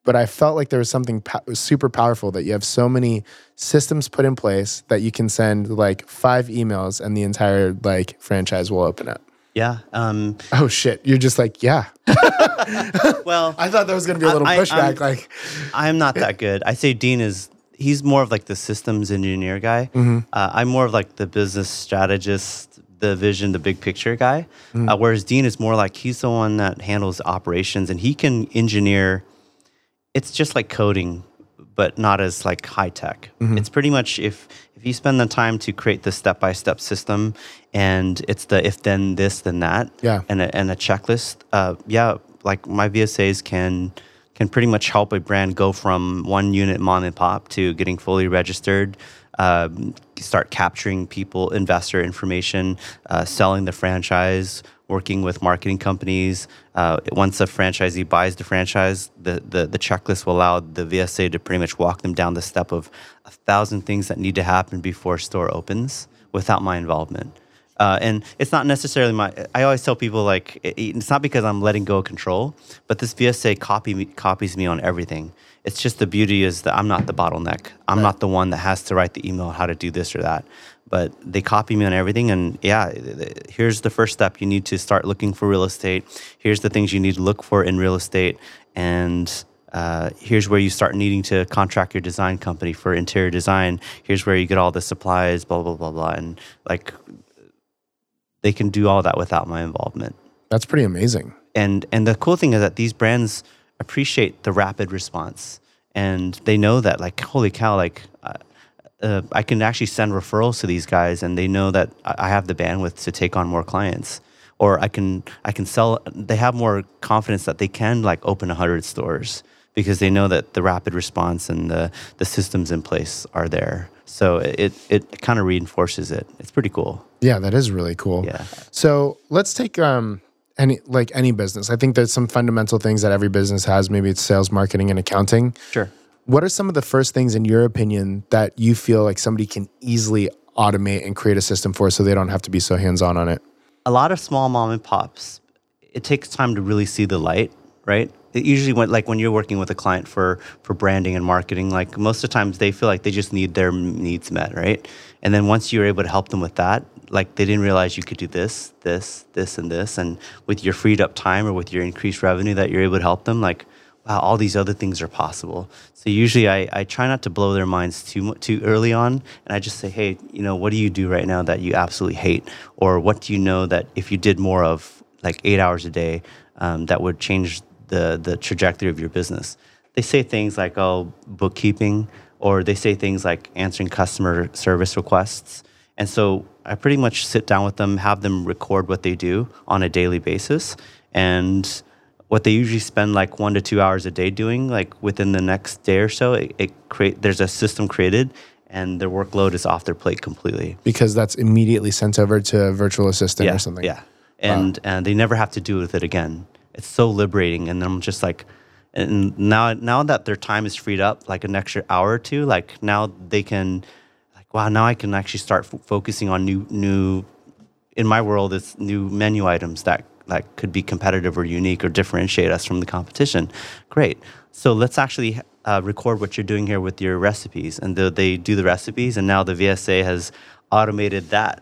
but I felt like there was something po- super powerful that you have so many systems put in place that you can send like five emails and the entire like franchise will open up. yeah um, Oh shit! You're just like, yeah. (laughs) well (laughs) I thought there was gonna be a little I- pushback. I'm- like, I'm not that (laughs) good. I say Dean is he's more of like the systems engineer guy. Uh, I'm more of like the business strategist, the vision, the big picture guy. Uh, whereas Dean is more like he's the one that handles operations and he can engineer. It's just like coding, but not as like high tech. It's pretty much if if you spend the time to create the step by step system, and it's the if then this then that, Yeah. and a, and a checklist. Uh, yeah, like my VSAs can can pretty much help a brand go from one unit mom and pop to getting fully registered. Um, start capturing people, investor information, uh, selling the franchise, working with marketing companies. Uh, once a franchisee buys the franchise, the, the the checklist will allow the VSA to pretty much walk them down the step of a thousand things that need to happen before store opens without my involvement. Uh, and it's not necessarily my. I always tell people like it- it's not because I'm letting go of control, but this VSA copy me, copies me on everything. It's just the beauty is that I'm not the bottleneck. I'm not the one that has to write the email how to do this or that. But they copy me on everything, and yeah, here's the first step. You need to start looking for real estate. Here's the things you need to look for in real estate, and uh, here's where you start needing to contract your design company for interior design. Here's where you get all the supplies, blah blah blah blah, and like they can do all that without my involvement. that's pretty amazing. And and the cool thing is that these brands appreciate the rapid response, and they know that like holy cow, like. Uh, uh, I can actually send referrals to these guys, and they know that I have the bandwidth to take on more clients, or I can I can sell. They have more confidence that they can like open hundred stores because they know that the rapid response and the the systems in place are there. So it it kind of reinforces it. It's pretty cool. Yeah, that is really cool. Yeah. So let's take um any like any business. I think there's some fundamental things that every business has. Maybe it's sales, marketing, and accounting. Sure. What are some of the first things, in your opinion, that you feel like somebody can easily automate and create a system for, so they don't have to be so hands on on it? a lot of small mom and pops, it takes time to really see the light, right? It usually when like when you're working with a client for for branding and marketing, like most of the times they feel like they just need their needs met, right? And then once you're able to help them with that, like they didn't realize you could do this, this, this, and this, and with your freed up time or with your increased revenue that you're able to help them, like wow, all these other things are possible. So usually I, I try not to blow their minds too too early on, and I just say, hey, you know, what do you do right now that you absolutely hate, or what do you know that if you did more of like eight hours a day, um, that would change the the trajectory of your business. They say things like, oh, bookkeeping, or they say things like answering customer service requests. And so I pretty much sit down with them, have them record what they do on a daily basis, and what they usually spend like one to two hours a day doing, like within the next day or so, it, it create there's a system created and their workload is off their plate completely. Because that's immediately sent over to a virtual assistant yeah, or something. Yeah. And wow. and they never have to do with it again. It's so liberating. And I'm just like and now now that their time is freed up, like an extra hour or two, like now they can wow, now I can actually start f- focusing on new new in my world it's new menu items that that could be competitive or unique or differentiate us from the competition. Great. So let's actually uh, record what you're doing here with your recipes. And the, they do the recipes, and now the VSA has automated that.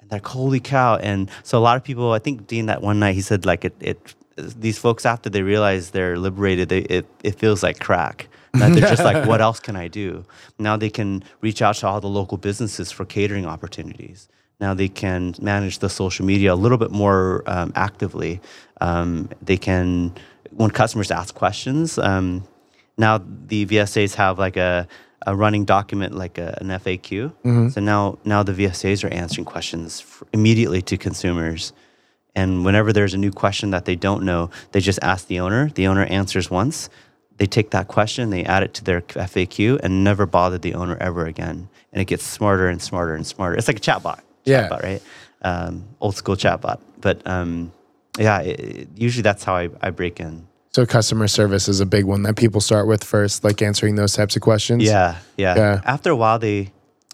And like, holy cow. And so a lot of people, I think Dean that one night, he said, like, it, it these folks, after they realize they're liberated, they, it, it feels like crack. That they're just like, (laughs) what else can I do? Now they can reach out to all the local businesses for catering opportunities. Now they can manage the social media a little bit more um, actively. Um, they can, when customers ask questions, um, now the VSAs have like a, a running document like a, an FAQ. Mm-hmm. So now, now the VSAs are answering questions immediately to consumers. And whenever there's a new question that they don't know, they just ask the owner. The owner answers once. They take that question, they add it to their FAQ, and never bother the owner ever again. And it gets smarter and smarter and smarter. It's like a chatbot yeah. chatbot, right? Um, old school chatbot. But um, yeah, it, usually that's how I, I break in. So customer service is a big one that people start with first, like answering those types of questions. Yeah, yeah. yeah. After a while, they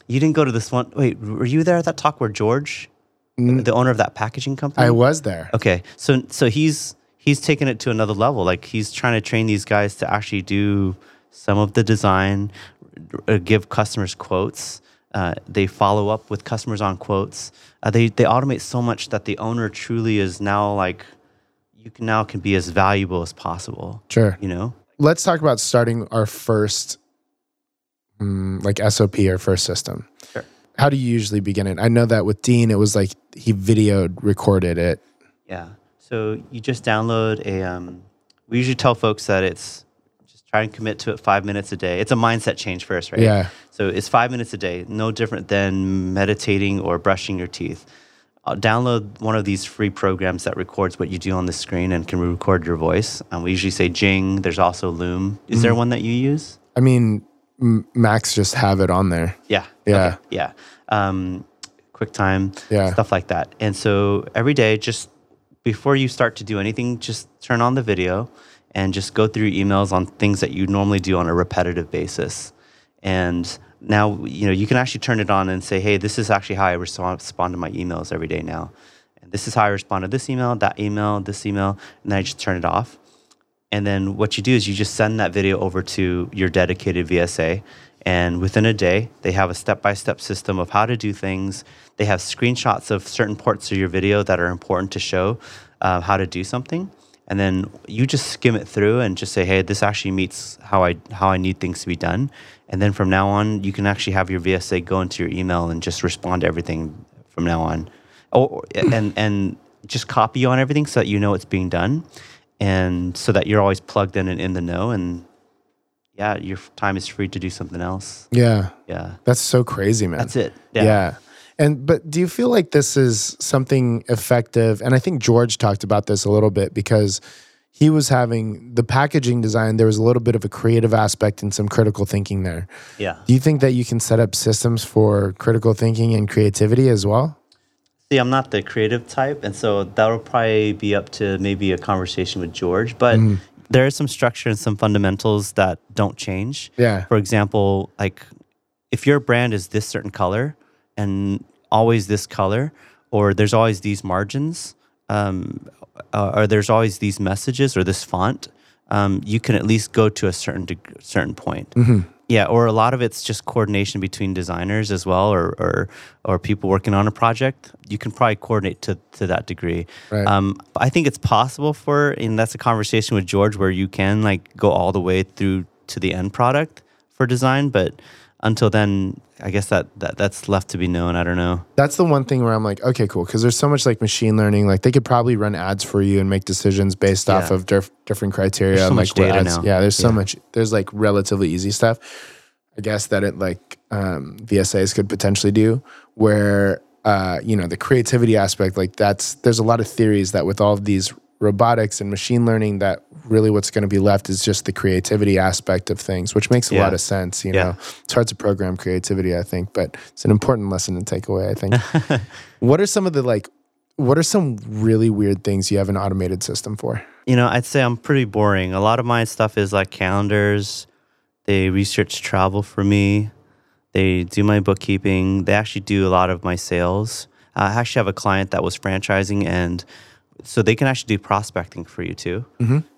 you didn't go to this one. Wait, were you there at that talk where George, mm. the owner of that packaging company? I was there. Okay, so so he's he's taken it to another level. Like he's trying to train these guys to actually do some of the design, uh, give customers quotes. Uh, they follow up with customers on quotes. Uh, they they automate so much that the owner truly is now like you can now can be as valuable as possible. Sure. You know. Let's talk about starting our first um, like SOP or first system. Sure. How do you usually begin it? I know that with Dean, it was like he videoed, recorded it. Yeah. So you just download a. Um, we usually tell folks that it's just try and commit to it five minutes a day. It's a mindset change first, right? Yeah. So it's five minutes a day, no different than meditating or brushing your teeth. I'll download one of these free programs that records what you do on the screen and can record your voice. And we usually say Jing. There's also Loom. Is mm there one that you use? I mean, M- Macs just have it on there. Yeah. Yeah. Okay. Yeah. Um, QuickTime. Yeah. Stuff like that. And so every day, just before you start to do anything, just turn on the video and just go through emails on things that you normally do on a repetitive basis. And now, you know, you can actually turn it on and say, hey, this is actually how I respond, to my emails every day now. And this is how I respond to this email, that email, this email, and then I just turn it off. And then what you do is you just send that video over to your dedicated VSA. And within a day, they have a step by step system of how to do things. They have screenshots of certain parts of your video that are important to show uh, how to do something and then you just skim it through and just say, "Hey, this actually meets how I how I need things to be done." And then from now on, you can actually have your VSA go into your email and just respond to everything from now on, or and and just copy on everything so that you know it's being done, and so that you're always plugged in and in the know. And yeah, your time is free to do something else. Yeah, yeah, that's so crazy, man. That's it. yeah. yeah. And but do you feel like this is something effective? And I think George talked about this a little bit because he was having the packaging design there was a little bit of a creative aspect and some critical thinking there. Yeah. Do you think that you can set up systems for critical thinking and creativity as well? See, I'm not the creative type, and so that'll probably be up to maybe a conversation with George, but mm. There is some structure and some fundamentals that don't change. Yeah. For example, like if your brand is this certain color, and always this color, or there's always these margins, um, uh, or there's always these messages or this font. Um, you can at least go to a certain deg- certain point. Mm-hmm. Yeah, or a lot of it's just coordination between designers as well, or or, or people working on a project. You can probably coordinate to, to that degree. Right. Um, I think it's possible for, and that's a conversation with George where you can like go all the way through to the end product for design, but until then, I guess that, that that's left to be known. I don't know. That's the one thing where I'm like, okay, cool, because there's so much like machine learning. Like they could probably run ads for you and make decisions based off of diff- different criteria. There's so and, much like data now. Yeah, there's so Yeah. much. There's like relatively easy stuff. I guess that it like um, VSAs could potentially do where uh, you know the creativity aspect. Like that's there's a lot of theories that with all of these robotics and machine learning that really what's going to be left is just the creativity aspect of things which makes a Yeah. lot of sense you Yeah. know it's hard to program creativity i think but it's an important lesson to take away i think (laughs) what are some of the like what are some really weird things you have an automated system for You know, I'd say I'm pretty boring. A lot of my stuff is like calendars. They research travel for me. They do my bookkeeping. They actually do a lot of my sales. Uh, I actually have a client that was franchising, and so they can actually do prospecting for you too.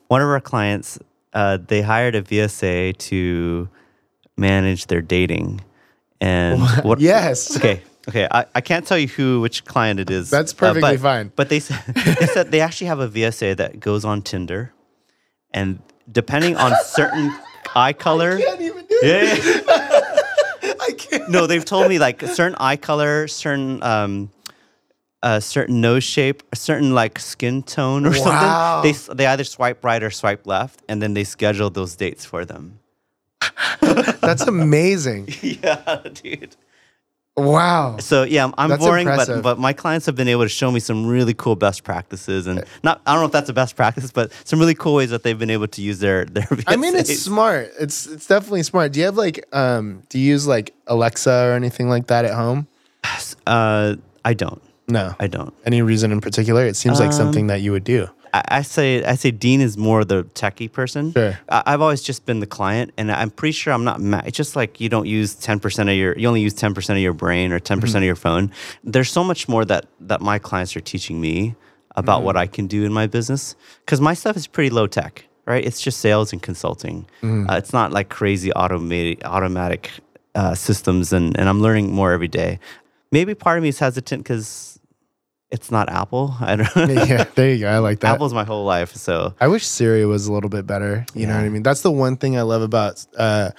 One of our clients, uh, they hired a VSA to manage their dating, and what? yes (laughs) Okay. Okay. I, I can't tell you who which client it is. That's uh, perfectly but- fine. But they said they said they actually have a VSA that goes on Tinder, and depending on certain (laughs) eye color. I can't even do Yeah, it yeah. (laughs) i can't No, they've told me like certain eye color, certain um, a certain nose shape, a certain like skin tone or Wow. something. They they either swipe right or swipe left, and then they schedule those dates for them. (laughs) that's amazing (laughs) yeah, dude. wow So yeah, I'm, boring, impressive. but but my clients have been able to show me some really cool best practices, and not I don't know if that's a best practice, but some really cool ways that they've been able to use their their. I mean, it's (laughs) smart. It's it's definitely smart. Do you have like um? Do you use like Alexa or anything like that at home? Uh, I don't. No. I don't. Any reason in particular? It seems like something that you would do. I, I say I say Dean is more the techie person. Sure. I, I've always just been the client, and I'm pretty sure I'm not. Ma- it's just like you don't use ten percent of your. You only use ten percent of your brain or 10% of your phone. There's so much more that that my clients are teaching me about what I can do in my business because my stuff is pretty low tech. Right. It's just sales and consulting. Uh, it's not like crazy automated automatic uh, systems, and and I'm learning more every day. Maybe part of me is hesitant because it's not Apple. (laughs) I don't. yeah, there you go. I like that. Apple's my whole life, so I wish Siri was a little bit better. You know what I mean? That's the one thing I love about. Uh,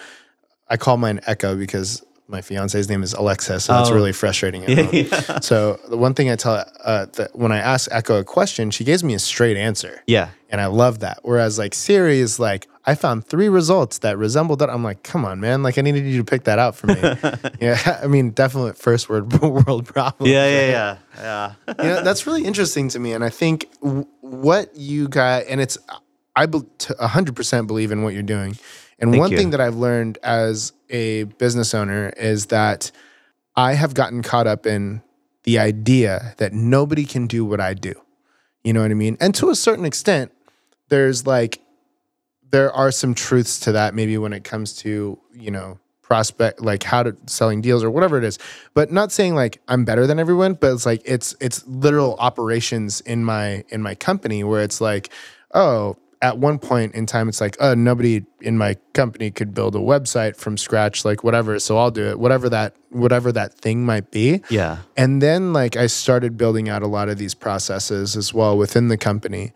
I call mine Echo because my fiance's name is Alexa, so that's Oh. really frustrating. at (laughs) home. So the one thing I tell uh, that when I ask Echo a question, she gives me a straight answer. yeah, And I love that. Whereas like Siri is like, I found three results that resembled that. I'm like, come on, man. Like I needed you to pick that out for me. (laughs) yeah. (laughs) I mean, definitely first word (laughs) world problem. yeah, yeah, yeah, yeah. You know, that's really interesting to me. And I think what you got, and it's, I be- 100% believe in what you're doing. And Thank one you. thing that I've learned as a business owner is that I have gotten caught up in the idea that nobody can do what I do. You know what I mean? And to a certain extent, there's like, there are some truths to that maybe when it comes to, you know, prospect like how to selling deals or whatever it is. But not saying like i'm better than everyone but it's like it's it's literal operations in my in my company where it's like oh at one point in time it's like oh nobody in my company could build a website from scratch like whatever so i'll do it whatever that whatever that thing might be. Yeah. and then like I started building out a lot of these processes as well within the company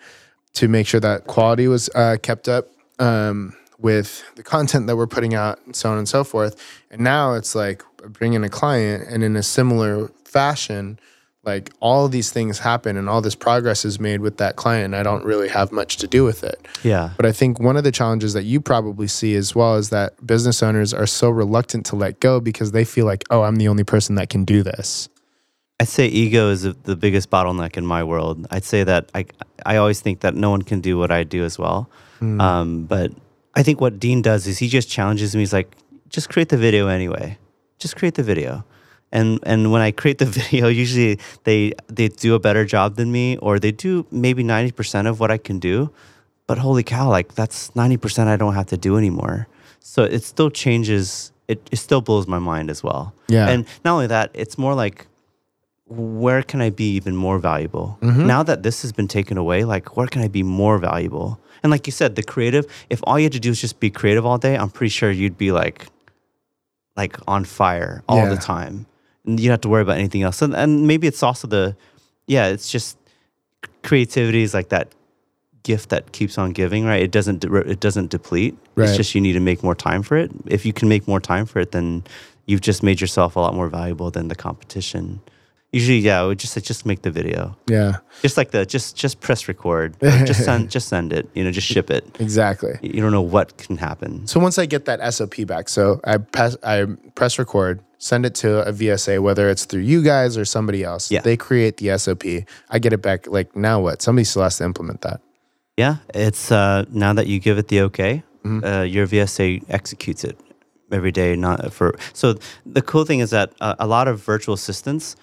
to make sure that quality was uh, kept up um, with the content that we're putting out and so on and so forth. And now it's like bringing a client and in a similar fashion, like all these things happen and all this progress is made with that client. And I don't really have much to do with it. Yeah. But I think one of the challenges that you probably see as well is that business owners are so reluctant to let go because they feel like, oh, I'm the only person that can do this. I'd say ego is the biggest bottleneck in my world. I'd say that I I always think that no one can do what I do as well. Um, but I think what Dean does is he just challenges me. He's like, just create the video anyway. Just create the video. And and when I create the (laughs) video, usually they they do a better job than me, or they do maybe ninety percent of what I can do. But holy cow, like that's ninety percent I don't have to do anymore. So it still changes. It, it still blows my mind as well. Yeah. And not only that, it's more like where can I be even more valuable? Mm-hmm. Now that this has been taken away, like where can I be more valuable? And like you said, the creative, if all you had to do is just be creative all day, I'm pretty sure you'd be like like on fire all Yeah. the time. And you don't have to worry about anything else. And, and maybe it's also the, yeah, it's just creativity is like that gift that keeps on giving, right? It doesn't de- it doesn't deplete. Right. It's just you need to make more time for it. If you can make more time for it, then you've just made yourself a lot more valuable than the competition. Usually, yeah, I would just just make the video, Yeah, just like the just just press record, just (laughs) send just send it, you know, just ship it. exactly. You don't know what can happen. So once I get that SOP back, so I press I press record, send it to a VSA, whether it's through you guys or somebody else. Yeah. They create the SOP. I get it back. Like now, what? Somebody still has to implement that. Yeah, it's uh, now that you give it the okay, Mm-hmm. uh, your VSA executes it every day. Not for so the cool thing is that uh, a lot of virtual assistants,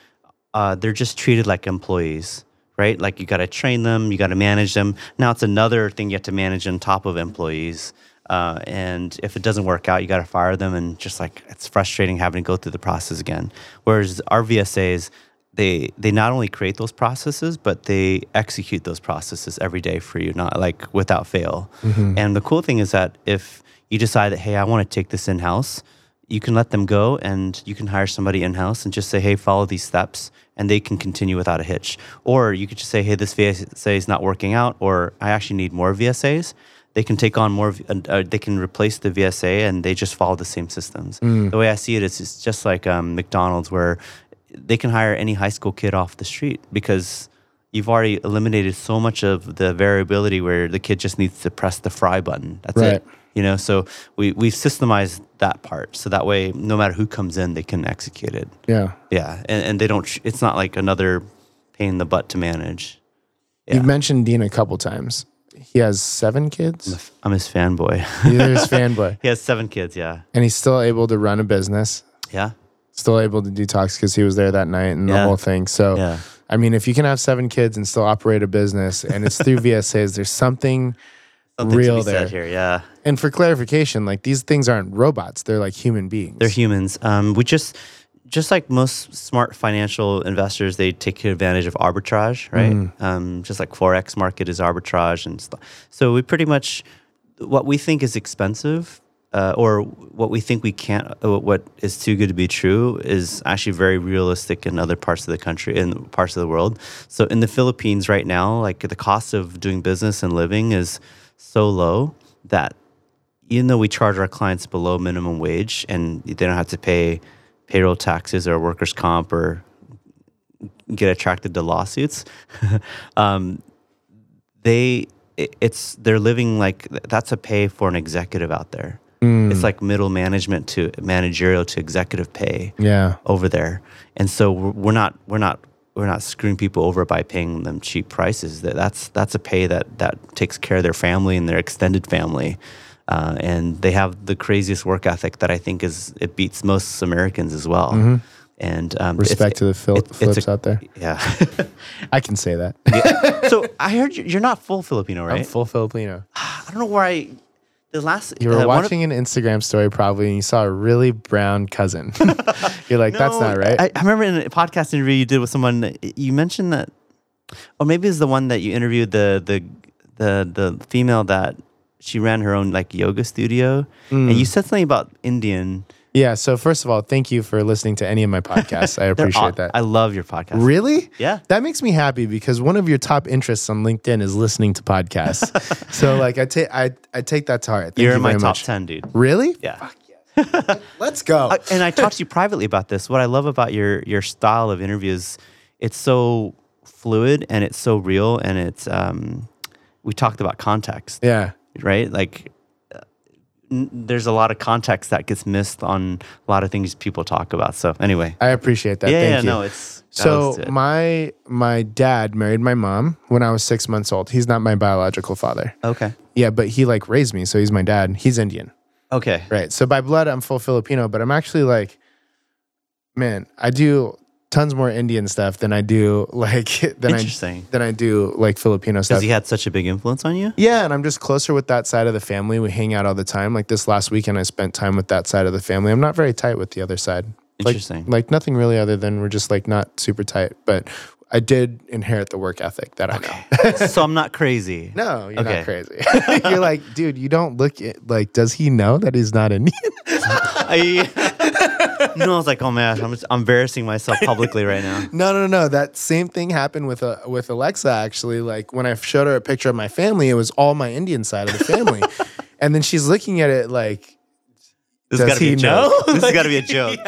uh, they're just treated like employees, right? Like you got to train them, you got to manage them. Now it's another thing you have to manage on top of employees. Uh, and if it doesn't work out, you got to fire them, and just like it's frustrating having to go through the process again. Whereas our VSAs, they they not only create those processes but they execute those processes every day for you not like without fail and the cool thing is that if you decide that hey i want to take this in house you can let them go and you can hire somebody in house and just say hey follow these steps and they can continue without a hitch or you could just say hey this vsa is not working out or i actually need more vsas they can take on more, uh, they can replace the VSA and they just follow the same systems. The way I see it is it's just like um, McDonald's where they can hire any high school kid off the street because you've already eliminated so much of the variability where the kid just needs to press the fry button. That's Right. it. You know, so we, we systemize that part. So that way, no matter who comes in, they can execute it. Yeah. Yeah. And, and they don't, it's not like another pain in the butt to manage. You've mentioned Dean a couple times. He has seven kids. I'm his fanboy. He's his fanboy, (laughs) he has seven kids. Yeah. and he's still able to run a business. Yeah. Still able to detox because he was there that night and the whole thing. So, Yeah. I mean, if you can have seven kids and still operate a business, and it's through (laughs) VSAs, there's something Something real there. said here. Yeah. And for clarification, like these things aren't robots; they're like human beings. They're humans. Um, we just, just like most smart financial investors, they take advantage of arbitrage, right? Mm. Um, just like forex market is arbitrage and stuff. So we pretty much, what we think is expensive, uh, or what we think we can't, uh, what is too good to be true, is actually very realistic in other parts of the country, in parts of the world. So in the Philippines right now, like the cost of doing business and living is so low that even though we charge our clients below minimum wage and they don't have to pay payroll taxes or workers' comp or get attracted to lawsuits, (laughs) um, they it- it's they're living like that's a pay for an executive out there. It's like middle management to managerial to executive pay yeah, over there, and so we're we're not we're not we're not screwing people over by paying them cheap prices. That that's that's a pay that that takes care of their family and their extended family, uh, and they have the craziest work ethic that I think is it beats most Americans as well. And um, respect to the Phil- it- flips a- out there. Yeah. (laughs) I can say that. so I heard you- you're not full Filipino, I'm right? full Filipino. (sighs) I don't know where I. The last You were uh, one of- watching an Instagram story probably, and you saw a really brown cousin. (laughs) You're like, that's not right. I, I remember in a podcast interview you did with someone. You mentioned that, or maybe it's the one that you interviewed the the the the female that she ran her own like yoga studio, and Mm. you said something about Indian. Yeah. So first of all, thank you for listening to any of my podcasts. I (laughs) appreciate aw- that. I love your podcast. Really? Yeah. That makes me happy because one of your top interests on LinkedIn is listening to podcasts. (laughs) so like I take I I take that to heart. Thank You're you in my top much. ten, dude. Really? Yeah. Fuck yeah. Let's go. (laughs) Uh, and I talked to you privately about this. What I love about your your style of interviews, it's so fluid and it's so real, and it's um, we talked about context. yeah. right? Like, there's a lot of context that gets missed on a lot of things people talk about. So anyway, I appreciate that. yeah, Thank yeah, you. no, it's So my my dad married my mom when I was six months old. He's not my biological father. okay, Yeah, but he like raised me, so he's my dad. He's Indian, okay, right? So by blood, I'm full Filipino, but I'm actually like, man, I do tons more Indian stuff than I do like (laughs) than I Interesting. than I do like Filipino stuff. Because he had such a big influence on you. Yeah, and I'm just closer with that side of the family. We hang out all the time. Like this last weekend, I spent time with that side of the family. I'm not very tight with the other side. Like- Interesting. Like, nothing really other than we're just like not super tight. But I did inherit the work ethic that I know. (laughs) so I'm not crazy. No, you're Okay. not crazy. (laughs) you're like, dude, you don't look at, like, does he know that he's not Indian? I, (laughs) no, I was like, oh man, I'm, just, I'm embarrassing myself publicly right now. (laughs) No, no, no. That same thing happened with uh, with Alexa. Actually, like when I showed her a picture of my family, it was all my Indian side of the family, (laughs) and then she's looking at it like, This Does has got to be a joke. know? This has got to be a joke.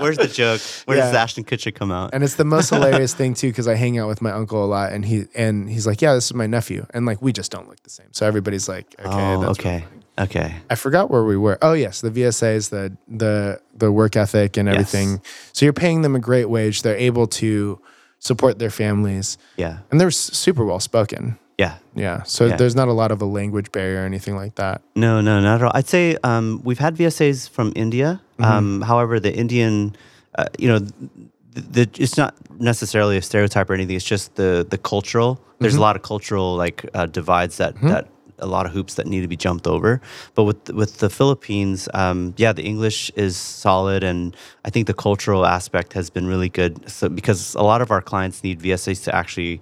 Where's the joke? Where does Ashton Kutcher come out? and it's the most hilarious thing too because I hang out with my uncle a lot, and he and he's like, yeah, this is my nephew, and like we just don't look the same. So everybody's like, okay, oh, that's okay, okay. I forgot where we were. Oh yes, the VSAs, the the the work ethic and Yes. everything. So you're paying them a great wage. They're able to support their families, Yeah, and they're super well spoken. yeah. Yeah. So Yeah. there's not a lot of a language barrier or anything like that. No, no, not at all. I'd say um, we've had VSAs from India. Mm-hmm. Um, however, the Indian, uh, you know, the, the, it's not necessarily a stereotype or anything. It's just the the cultural. There's Mm-hmm. a lot of cultural like uh, divides that that a lot of hoops that need to be jumped over. But with with the Philippines, um, yeah, the English is solid, and I think the cultural aspect has been really good. So because a lot of our clients need VSAs to actually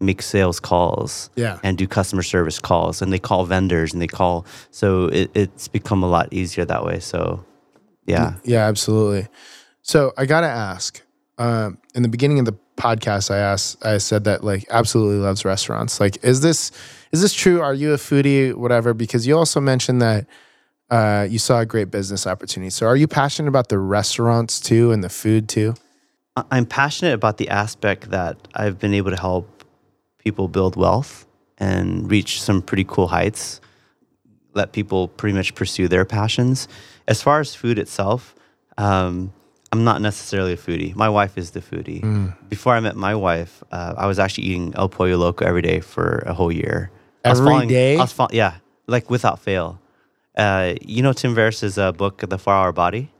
make sales calls Yeah. and do customer service calls and they call vendors and they call so it, it's become a lot easier that way so yeah Yeah, absolutely. So I gotta ask. Um, in the beginning of the podcast, I asked, I said that like absolutely loves restaurants. Like, is this is this true? Are you a foodie? Whatever. Because you also mentioned that uh, you saw a great business opportunity. So are you passionate about the restaurants too and the food too? I'm passionate about the aspect that i've been able to help people build wealth and reach some pretty cool heights let people pretty much pursue their passions as far as food itself um, i'm not necessarily a foodie my wife is the foodie before i met my wife uh, i was actually eating el pollo loco every day for a whole year I was Every following- day? I was fol- yeah like without fail uh, you know tim Ferriss's uh, book the four hour body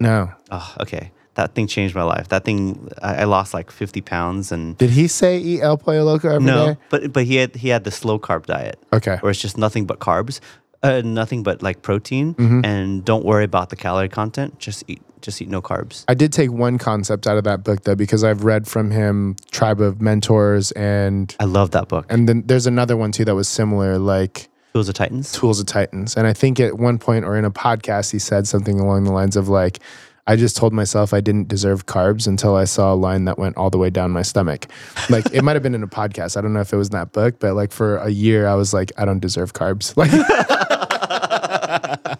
No. Oh, okay. That thing changed my life. That thing, I, I lost like 50 pounds and Did he say eat El Pollo Loco every day? no, but but he had he had the slow carb diet Okay. where it's just nothing but carbs, uh, nothing but like protein, Mm-hmm. and don't worry about the calorie content. Just eat just eat no carbs. I did take one concept out of that book though, because I've read from him Tribe of Mentors and I love that book. and then there's another one too that was similar, like Tools of Titans. Tools of Titans. And I think at one point or in a podcast, he said something along the lines of like, I just told myself I didn't deserve carbs until I saw a line that went all the way down my stomach. Like it might have been in a podcast. I don't know if it was in that book, but like for a year, I was like, I don't deserve carbs. (laughs)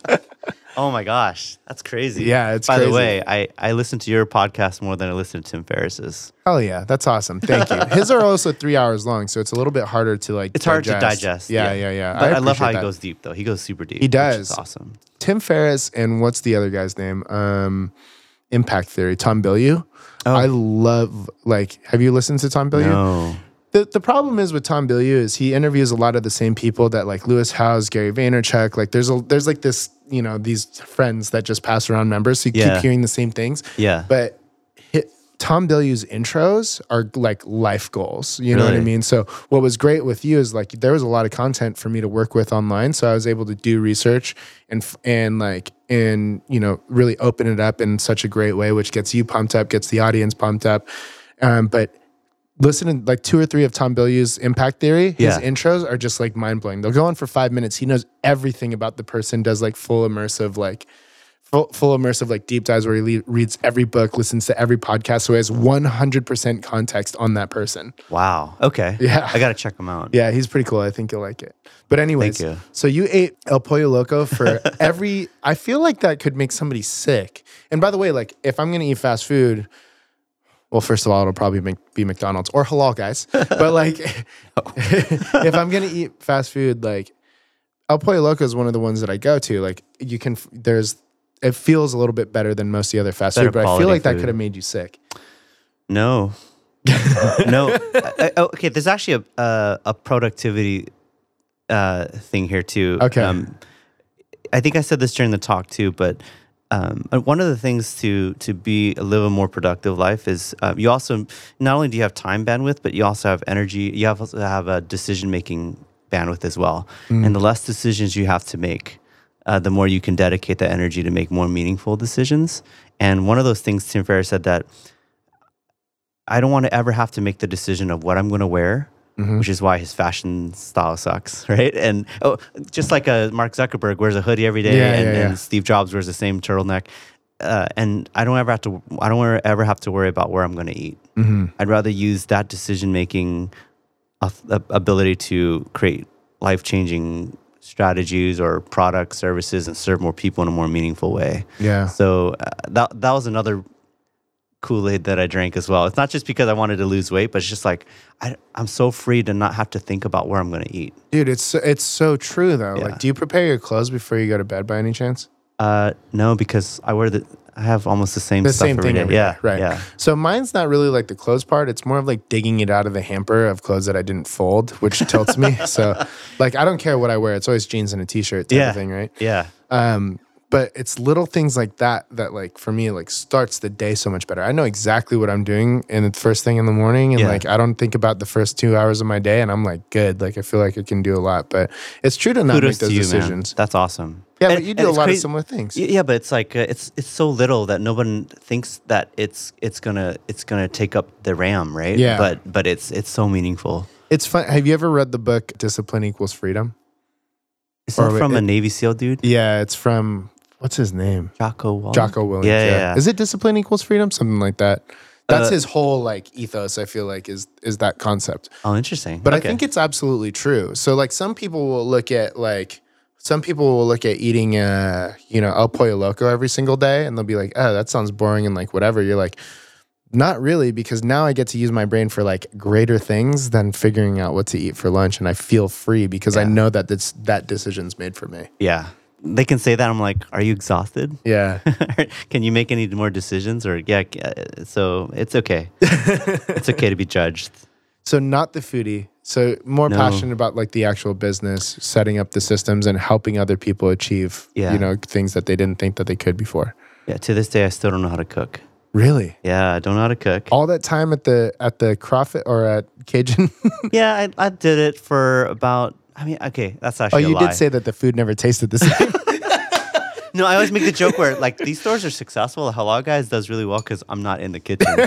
Like, Oh my gosh, that's crazy. Yeah, it's By crazy. the way, I I listen to your podcast more than I listen to Tim Ferriss's. hell yeah, that's awesome. Thank you. (laughs) His are also three hours long, so it's a little bit harder to like. It's hard to digest. Yeah, yeah, yeah. But I, love how appreciate he goes deep though. He goes super deep. He does. is awesome. Tim Ferriss and what's the other guy's name? Um, Impact Theory. Tom Bilyeu. I love like. Have you listened to Tom Bilyeu? No. The, the problem is with Tom Bilyeu is he interviews a lot of the same people that like Lewis Howes, Gary Vaynerchuk. Like there's a there's like this you know these friends that just pass around members. So you Yeah. keep hearing the same things. Yeah. But Tom Bilyeu's intros are like life goals. You know what I mean? So what was great with you is like there was a lot of content for me to work with online. So I was able to do research and and like and you know really open it up in such a great way, which gets you pumped up, gets the audience pumped up. Um, but listening like two or three of Tom Bilyeu's Impact Theory, his Yeah. intros are just like mind blowing. They'll go on for five minutes. He knows everything about the person. Does like full immersive like full, full immersive like deep dives where he le- reads every book, listens to every podcast, so he has one hundred percent context on that person. Wow. Okay. Yeah. I gotta check him out. Yeah, he's pretty cool. I think you'll like it. But anyways, you. so you ate El Pollo Loco for (laughs) every. I feel like that could make somebody sick. And by the way, like if I'm gonna eat fast food, well, first of all, it'll probably be McDonald's or halal, guys. But like, (laughs) if I'm gonna eat fast food, like El Pollo Loco is one of the ones that I go to. Like you can, there's, it feels a little bit better than most of the other fast Better food, but I quality feel like that food. could have made you sick. No. (laughs) no. I, I- oh, okay, there's actually a uh, a productivity uh, thing here too. Okay. I think I said this during the talk too, but um, one of the things to to be live a more productive life is uh, you also not only do you have time bandwidth, but you also have energy. You have also have a decision making bandwidth as well. And the less decisions you have to make, uh, the more you can dedicate that energy to make more meaningful decisions. And one of those things, Tim Ferriss said that I don't want to ever have to make the decision of what I'm going to wear, which is why his fashion style sucks, (laughs) right? And oh, just like a Mark Zuckerberg wears a hoodie every day, Yeah, and, yeah, yeah. and Steve Jobs wears the same turtleneck. uh, and I don't ever have to. I don't ever have to worry about where I'm going to eat. I'd rather use that decision making ability to create life changing strategies or products, services, and serve more people in a more meaningful way. Yeah. So uh, that that was another Kool Aid that I drank as well. It's not just because I wanted to lose weight, but it's just like I, I'm so free to not have to think about where I'm going to eat. Dude, it's it's so true though. Yeah. Like, do you prepare your clothes before you go to bed by any chance? Uh, no, because I wear the I have almost the same The stuff same every thing day. every yeah, day, right? Yeah, So mine's not really like the clothes part. It's more of like digging it out of the hamper of clothes that I didn't fold, which tilts me. (laughs) So, like, I don't care what I wear. It's always jeans and a t-shirt type yeah, of thing, right? Yeah, Um, but it's little things like that that like for me like starts the day so much better. I know exactly what I'm doing in the first thing in the morning, and Yeah. like I don't think about the first two hours of my day, and I'm like good. Like I feel like I can do a lot. But it's true to not kudos make those you, decisions. man. That's awesome. Yeah, And- but you do a lot crazy- of similar things. Yeah, but it's like uh, it's it's so little that no one thinks that it's it's gonna it's gonna take up the RAM, right? Yeah. But but it's it's so meaningful. It's fun. Have you ever read the book Discipline Equals Freedom? Is that from it- a Navy SEAL dude? Yeah, it's from what's his name? Jocko Willink. Jocko Willink. Yeah, yeah, yeah. Is it discipline equals freedom? Something like that. That's Uh, his whole like ethos. I feel like is is that concept. Oh, interesting. But I Okay. think it's absolutely true. So like some people will look at like some people will look at eating uh you know El Pollo Loco every single day and they'll be like, oh, that sounds boring and like whatever. You're like, not really, because now I get to use my brain for like greater things than figuring out what to eat for lunch, and I feel free because I know that that's that decision's made for me. yeah. They can say that. I'm like, are you exhausted? Yeah. (laughs) can you make any more decisions? Or yeah, uh, so it's okay. (laughs) it's okay to be judged. So not the foodie. So more No. passionate about like the actual business, setting up the systems and helping other people achieve, Yeah. you know, things that they didn't think that they could before. Yeah. To this day, I still don't know how to cook. Really? Yeah, I don't know how to cook. All that time at the at the Crawfit or at Cajun? (laughs) Yeah, I, I did it for about. I mean, okay, that's oh, actually. a you did say that the food never tasted the same. (laughs) (laughs) No, I always make the joke where like these stores are successful. The Halal guys does really well because I'm not in the kitchen. (laughs)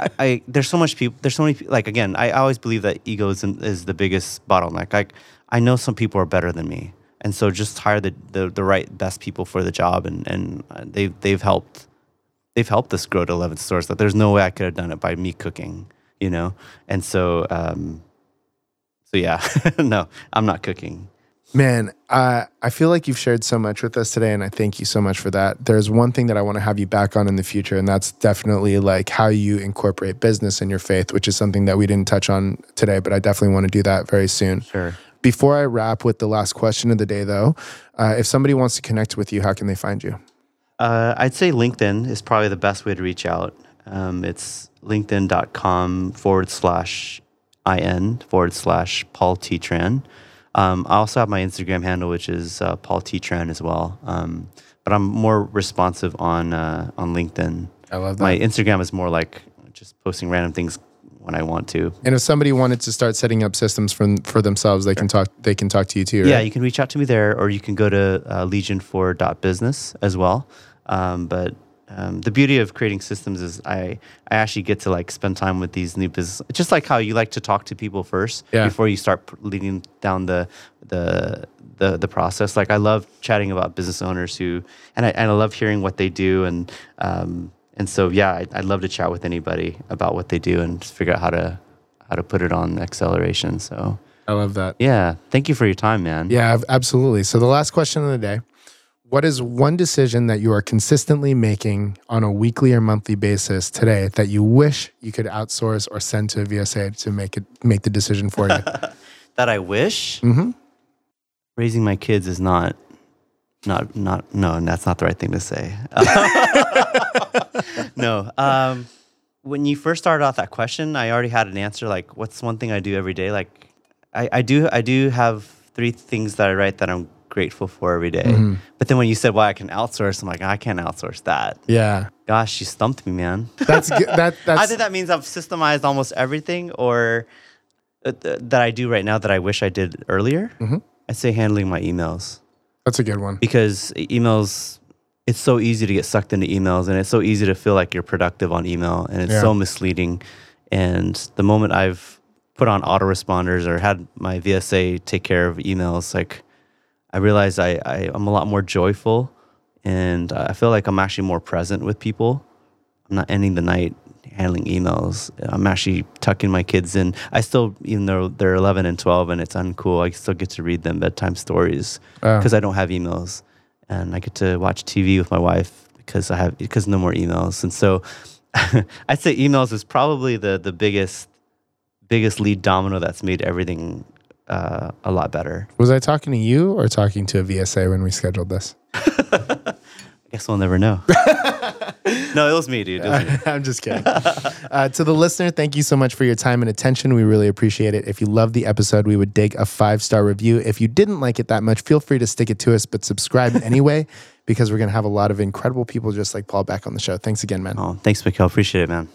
I, I there's so much people. There's so many like again. I always believe that ego is, is the biggest bottleneck. Like I know some people are better than me, and so just hire the the, the right best people for the job, and and they they've helped they've helped us grow to 11 stores. That there's no way I could have done it by me cooking, you know. And so um, so yeah, (laughs) no, I'm not cooking. Man, uh, I feel like you've shared so much with us today, and I thank you so much for that. There's one thing that I want to have you back on in the future, and that's definitely like how you incorporate business in your faith, which is something that we didn't touch on today, but I definitely want to do that very soon. Sure. Before I wrap with the last question of the day, though, uh, if somebody wants to connect with you, how can they find you? Uh, I'd say LinkedIn is probably the best way to reach out. Um, it's linkedin.com forward slash in forward slash Paul T. Tran. Um, I also have my Instagram handle, which is uh, Paul T. Tran as well. Um, but I'm more responsive on uh, on LinkedIn. I love that. My Instagram is more like just posting random things when I want to. And if somebody wanted to start setting up systems for for themselves, they can talk. They can talk to you too. Right? Yeah, you can reach out to me there, or you can go to uh, legion4.business as well. Um, but um, the beauty of creating systems is I I actually get to like spend time with these new business, just like how you like to talk to people first Yeah. before you start leading down the the the the process. Like I love chatting about business owners who, and I and I love hearing what they do, and um, and so yeah, I, I'd love to chat with anybody about what they do and just figure out how to how to put it on acceleration. So. I love that. Yeah. Thank you for your time, man. Yeah, absolutely. So the last question of the day. What is one decision that you are consistently making on a weekly or monthly basis today that you wish you could outsource or send to a VSA to make it make the decision for you? (laughs) That I wish Mhm. raising my kids is not, not, not, no, that's not the right thing to say. (laughs) no. Um, when you first started off that question, I already had an answer. Like, what's one thing I do every day? Like, I, I do, I do have three things that I write that I'm grateful for every day. Mm-hmm. But then when you said, well, I can outsource, I'm like, I can't outsource that. yeah, Gosh, you stumped me, man. that's good. That (laughs) that's Either that means I've systemized almost everything, or uh, th- that I do right now that I wish I did earlier. Mm-hmm. I'd say handling my emails that's a good one. because emails. It's so easy to get sucked into emails, and it's so easy to feel like you're productive on email, and it's Yeah. so misleading. And the moment I've put on autoresponders or had my VSA take care of emails, like I realize I, I I'm a lot more joyful and uh, I feel like I'm actually more present with people. I'm not ending the night handling emails. I'm actually tucking my kids in. I still, even though they're 11 and 12 and it's uncool, I still get to read them bedtime stories because I don't have emails, and I get to watch TV with my wife because I have because no more emails. And so, (laughs) I'd say emails is probably the the biggest biggest lead domino that's made everything uh, a lot better. Was I talking to you or talking to a VSA when we scheduled this? (laughs) I guess we'll never know. (laughs) no, it was me, dude. Was me. (laughs) I'm just kidding. uh, to the listener, thank you so much for your time and attention. We really appreciate it. If you loved the episode, we would dig a five star review. If you didn't like it that much, feel free to stick it to us, but subscribe anyway because we're going to have a lot of incredible people just like Paul back on the show. Thanks again, man. Oh, thanks, Mikhail. Appreciate it, man.